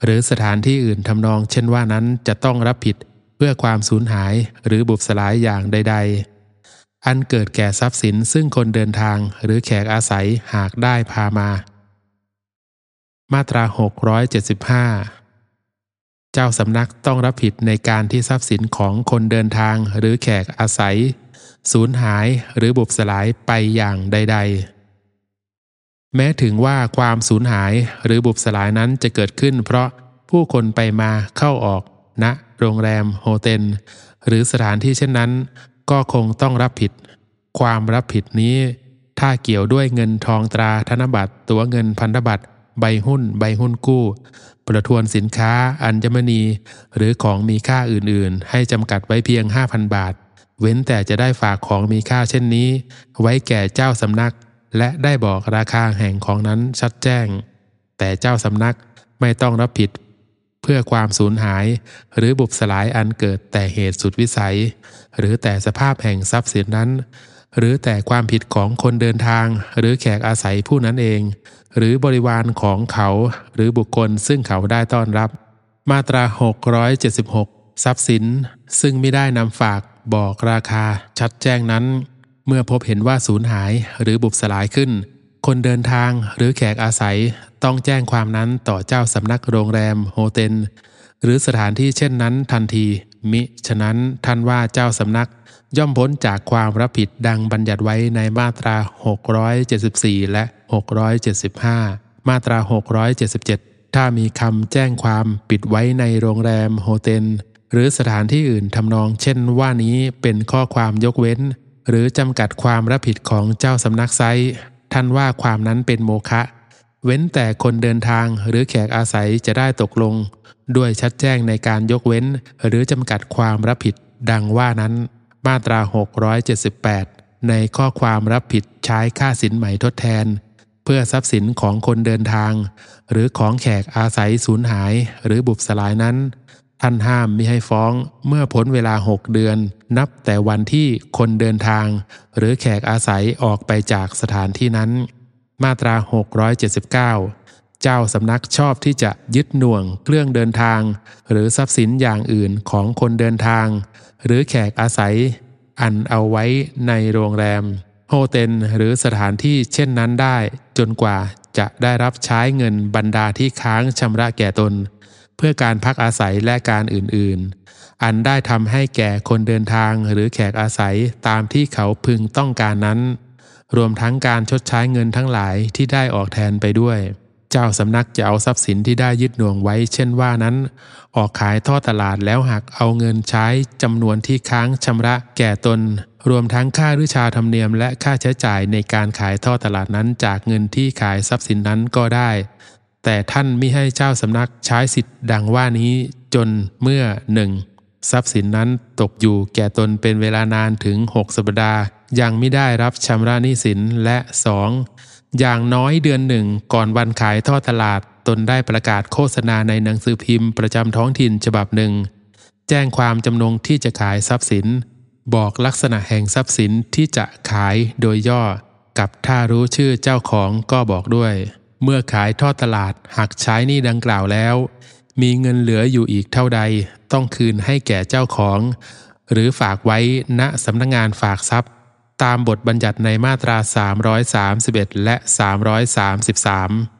หรือสถานที่อื่นทำนองเช่นว่านั้นจะต้องรับผิดเพื่อความสูญหายหรือบุบสลายอย่างใด ๆ อันเกิดแก่ทรัพย์สินซึ่งคนเดินทางหรือแขกอาศัยหากได้พามา มาตรา 675 เจ้าสำนักต้องรับผิดในการที่ทรัพย์สินของคนเดินทางหรือแขกอาศัย สูญหายหรือบุบสลายไปอย่างใด ๆ แม้ถึงว่าความสูญหายหรือบุบสลายนั้นจะเกิดขึ้น เพราะผู้คนไปมาเข้าออกณนะโรงแรมโฮเทลหรือสถานที่เช่นนั้น ก็คงต้องรับผิด ความรับผิดนี้ ถ้าเกี่ยวด้วยเงินทองตราธนบัตร ตัวเงินพันธบัตร ใบหุ้น ใบหุ้นกู้ ประทวนสินค้า อัญมณี หรือของมีค่าอื่นๆ ให้จำกัดไว้เพียง 5,000 บาท เว้นแต่จะได้ฝากของมีค่าเช่นนี้ ไว้แก่เจ้าสำนัก และได้บอกราคาแห่งของนั้นชัดแจ้ง แต่เจ้าสำนักไม่ต้องรับผิด พื่อความสูญหาย หรือบุบสลายอันเกิดแต่เหตุสุดวิสัย หรือแต่สภาพแห่งทรัพย์สินนั้น หรือแต่ความผิดของคนเดินทาง หรือแขกอาศัยผู้นั้นเอง หรือบริวารของเขาหรือบุคคลซึ่งเขาได้ต้อนรับ มาตรา 676 ทรัพย์สิน ซึ่งไม่ได้นำฝากบอกราคาชัดแจ้งนั้น เมื่อพบเห็นว่าสูญหายหรือบุบสลายขึ้น คนเดินทางหรือแขกอาศัยต้องแจ้งความนั้นต่อเจ้าสำนักโรงแรมโฮเทลหรือสถานที่เช่นนั้นทันที มิฉะนั้นท่านว่าเจ้าสำนักย่อมพ้นจากความรับผิดดังบัญญัติไว้ในมาตรา 674 และ 675 มาตรา 677 ถ้ามีคำแจ้งความปิดไว้ในโรงแรมโฮเทลหรือสถานที่อื่นทำนองเช่นว่านี้เป็นข้อความยกเว้น หรือจำกัดความรับผิดของเจ้าสำนักไซ ท่านว่าความนั้นเป็นโมฆะเว้นแต่คนเดินทางหรือแขกอาศัยจะได้ตกลง ด้วยชัดแจ้งในการยกเว้น หรือจำกัดความรับผิดดังว่านั้น มาตรา 678 ในข้อความรับผิดใช้ค่าสินใหม่ทดแทน เพื่อทรัพย์สินของคนเดินทาง หรือของแขกอาศัยสูญหาย หรือบุบสลายนั้น ท่านห้ามมิให้ฟ้องเมื่อพ้นเวลาหกเดือน นับแต่วันที่คนเดินทาง หรือแขกอาศัยออกไปจากสถานที่นั้น มาตรา 679 เจ้าสำนักชอบที่จะยึดหน่วงเครื่องเดินทาง หรือทรัพย์สินอย่างอื่นของคนเดินทาง หรือแขกอาศัย อันเอาไว้ในโรงแรม โฮเทลหรือสถานที่เช่นนั้นได้ จนกว่าจะได้รับใช้เงินบรรดาที่ค้างชำระแก่ตน เพื่อการพักอาศัยและการอื่นๆ อันได้ทำให้แก่คนเดินทางหรือแขกอาศัยตามที่เขาพึงต้องการนั้น รวมทั้งการชดใช้เงินทั้งหลายที่ได้ออกแทนไปด้วย เจ้าสำนักจะเอาทรัพย์สินที่ได้ยึดหน่วงไว้ เช่นว่านั้น ออกขายทอดตลาดแล้วหักเอาเงินใช้จำนวนที่ค้างชำระแก่ตน รวมทั้งค่าริชาธรรมเนียมและค่าใช้จ่ายในการขายทอดตลาดนั้นจากเงินที่ขายทรัพย์สินนั้นก็ได้ แต่ท่านมิให้เจ้าสำนักใช้สิทธิ์ดังว่านี้จนเมื่อหนึ่งทรัพย์สินนั้นตกอยู่แก่ตนเป็นเวลานานถึง 6 สัปดาห์ ยังไม่ได้รับชำระหนี้สินและ 2. อย่างน้อยเดือนหนึ่งก่อนวันขายทอดตลาด ตนได้ประกาศโฆษณาในหนังสือพิมพ์ประจำท้องถิ่นฉบับหนึ่ง แจ้งความจำนงที่จะขายทรัพย์สิน บอกลักษณะแห่งทรัพย์สินที่จะขายโดยย่อ กับถ้ารู้ชื่อเจ้าของก็บอกด้วย เมื่อขายทอดตลาดหากใช้หนี้ดังกล่าวแล้ว มีเงินเหลืออยู่อีกเท่าใด ต้องคืนให้แก่เจ้าของ หรือฝากไว้ณสำนักงงานฝากทรัพย์ ตามบทบัญญัติในมาตรา 331 และ 333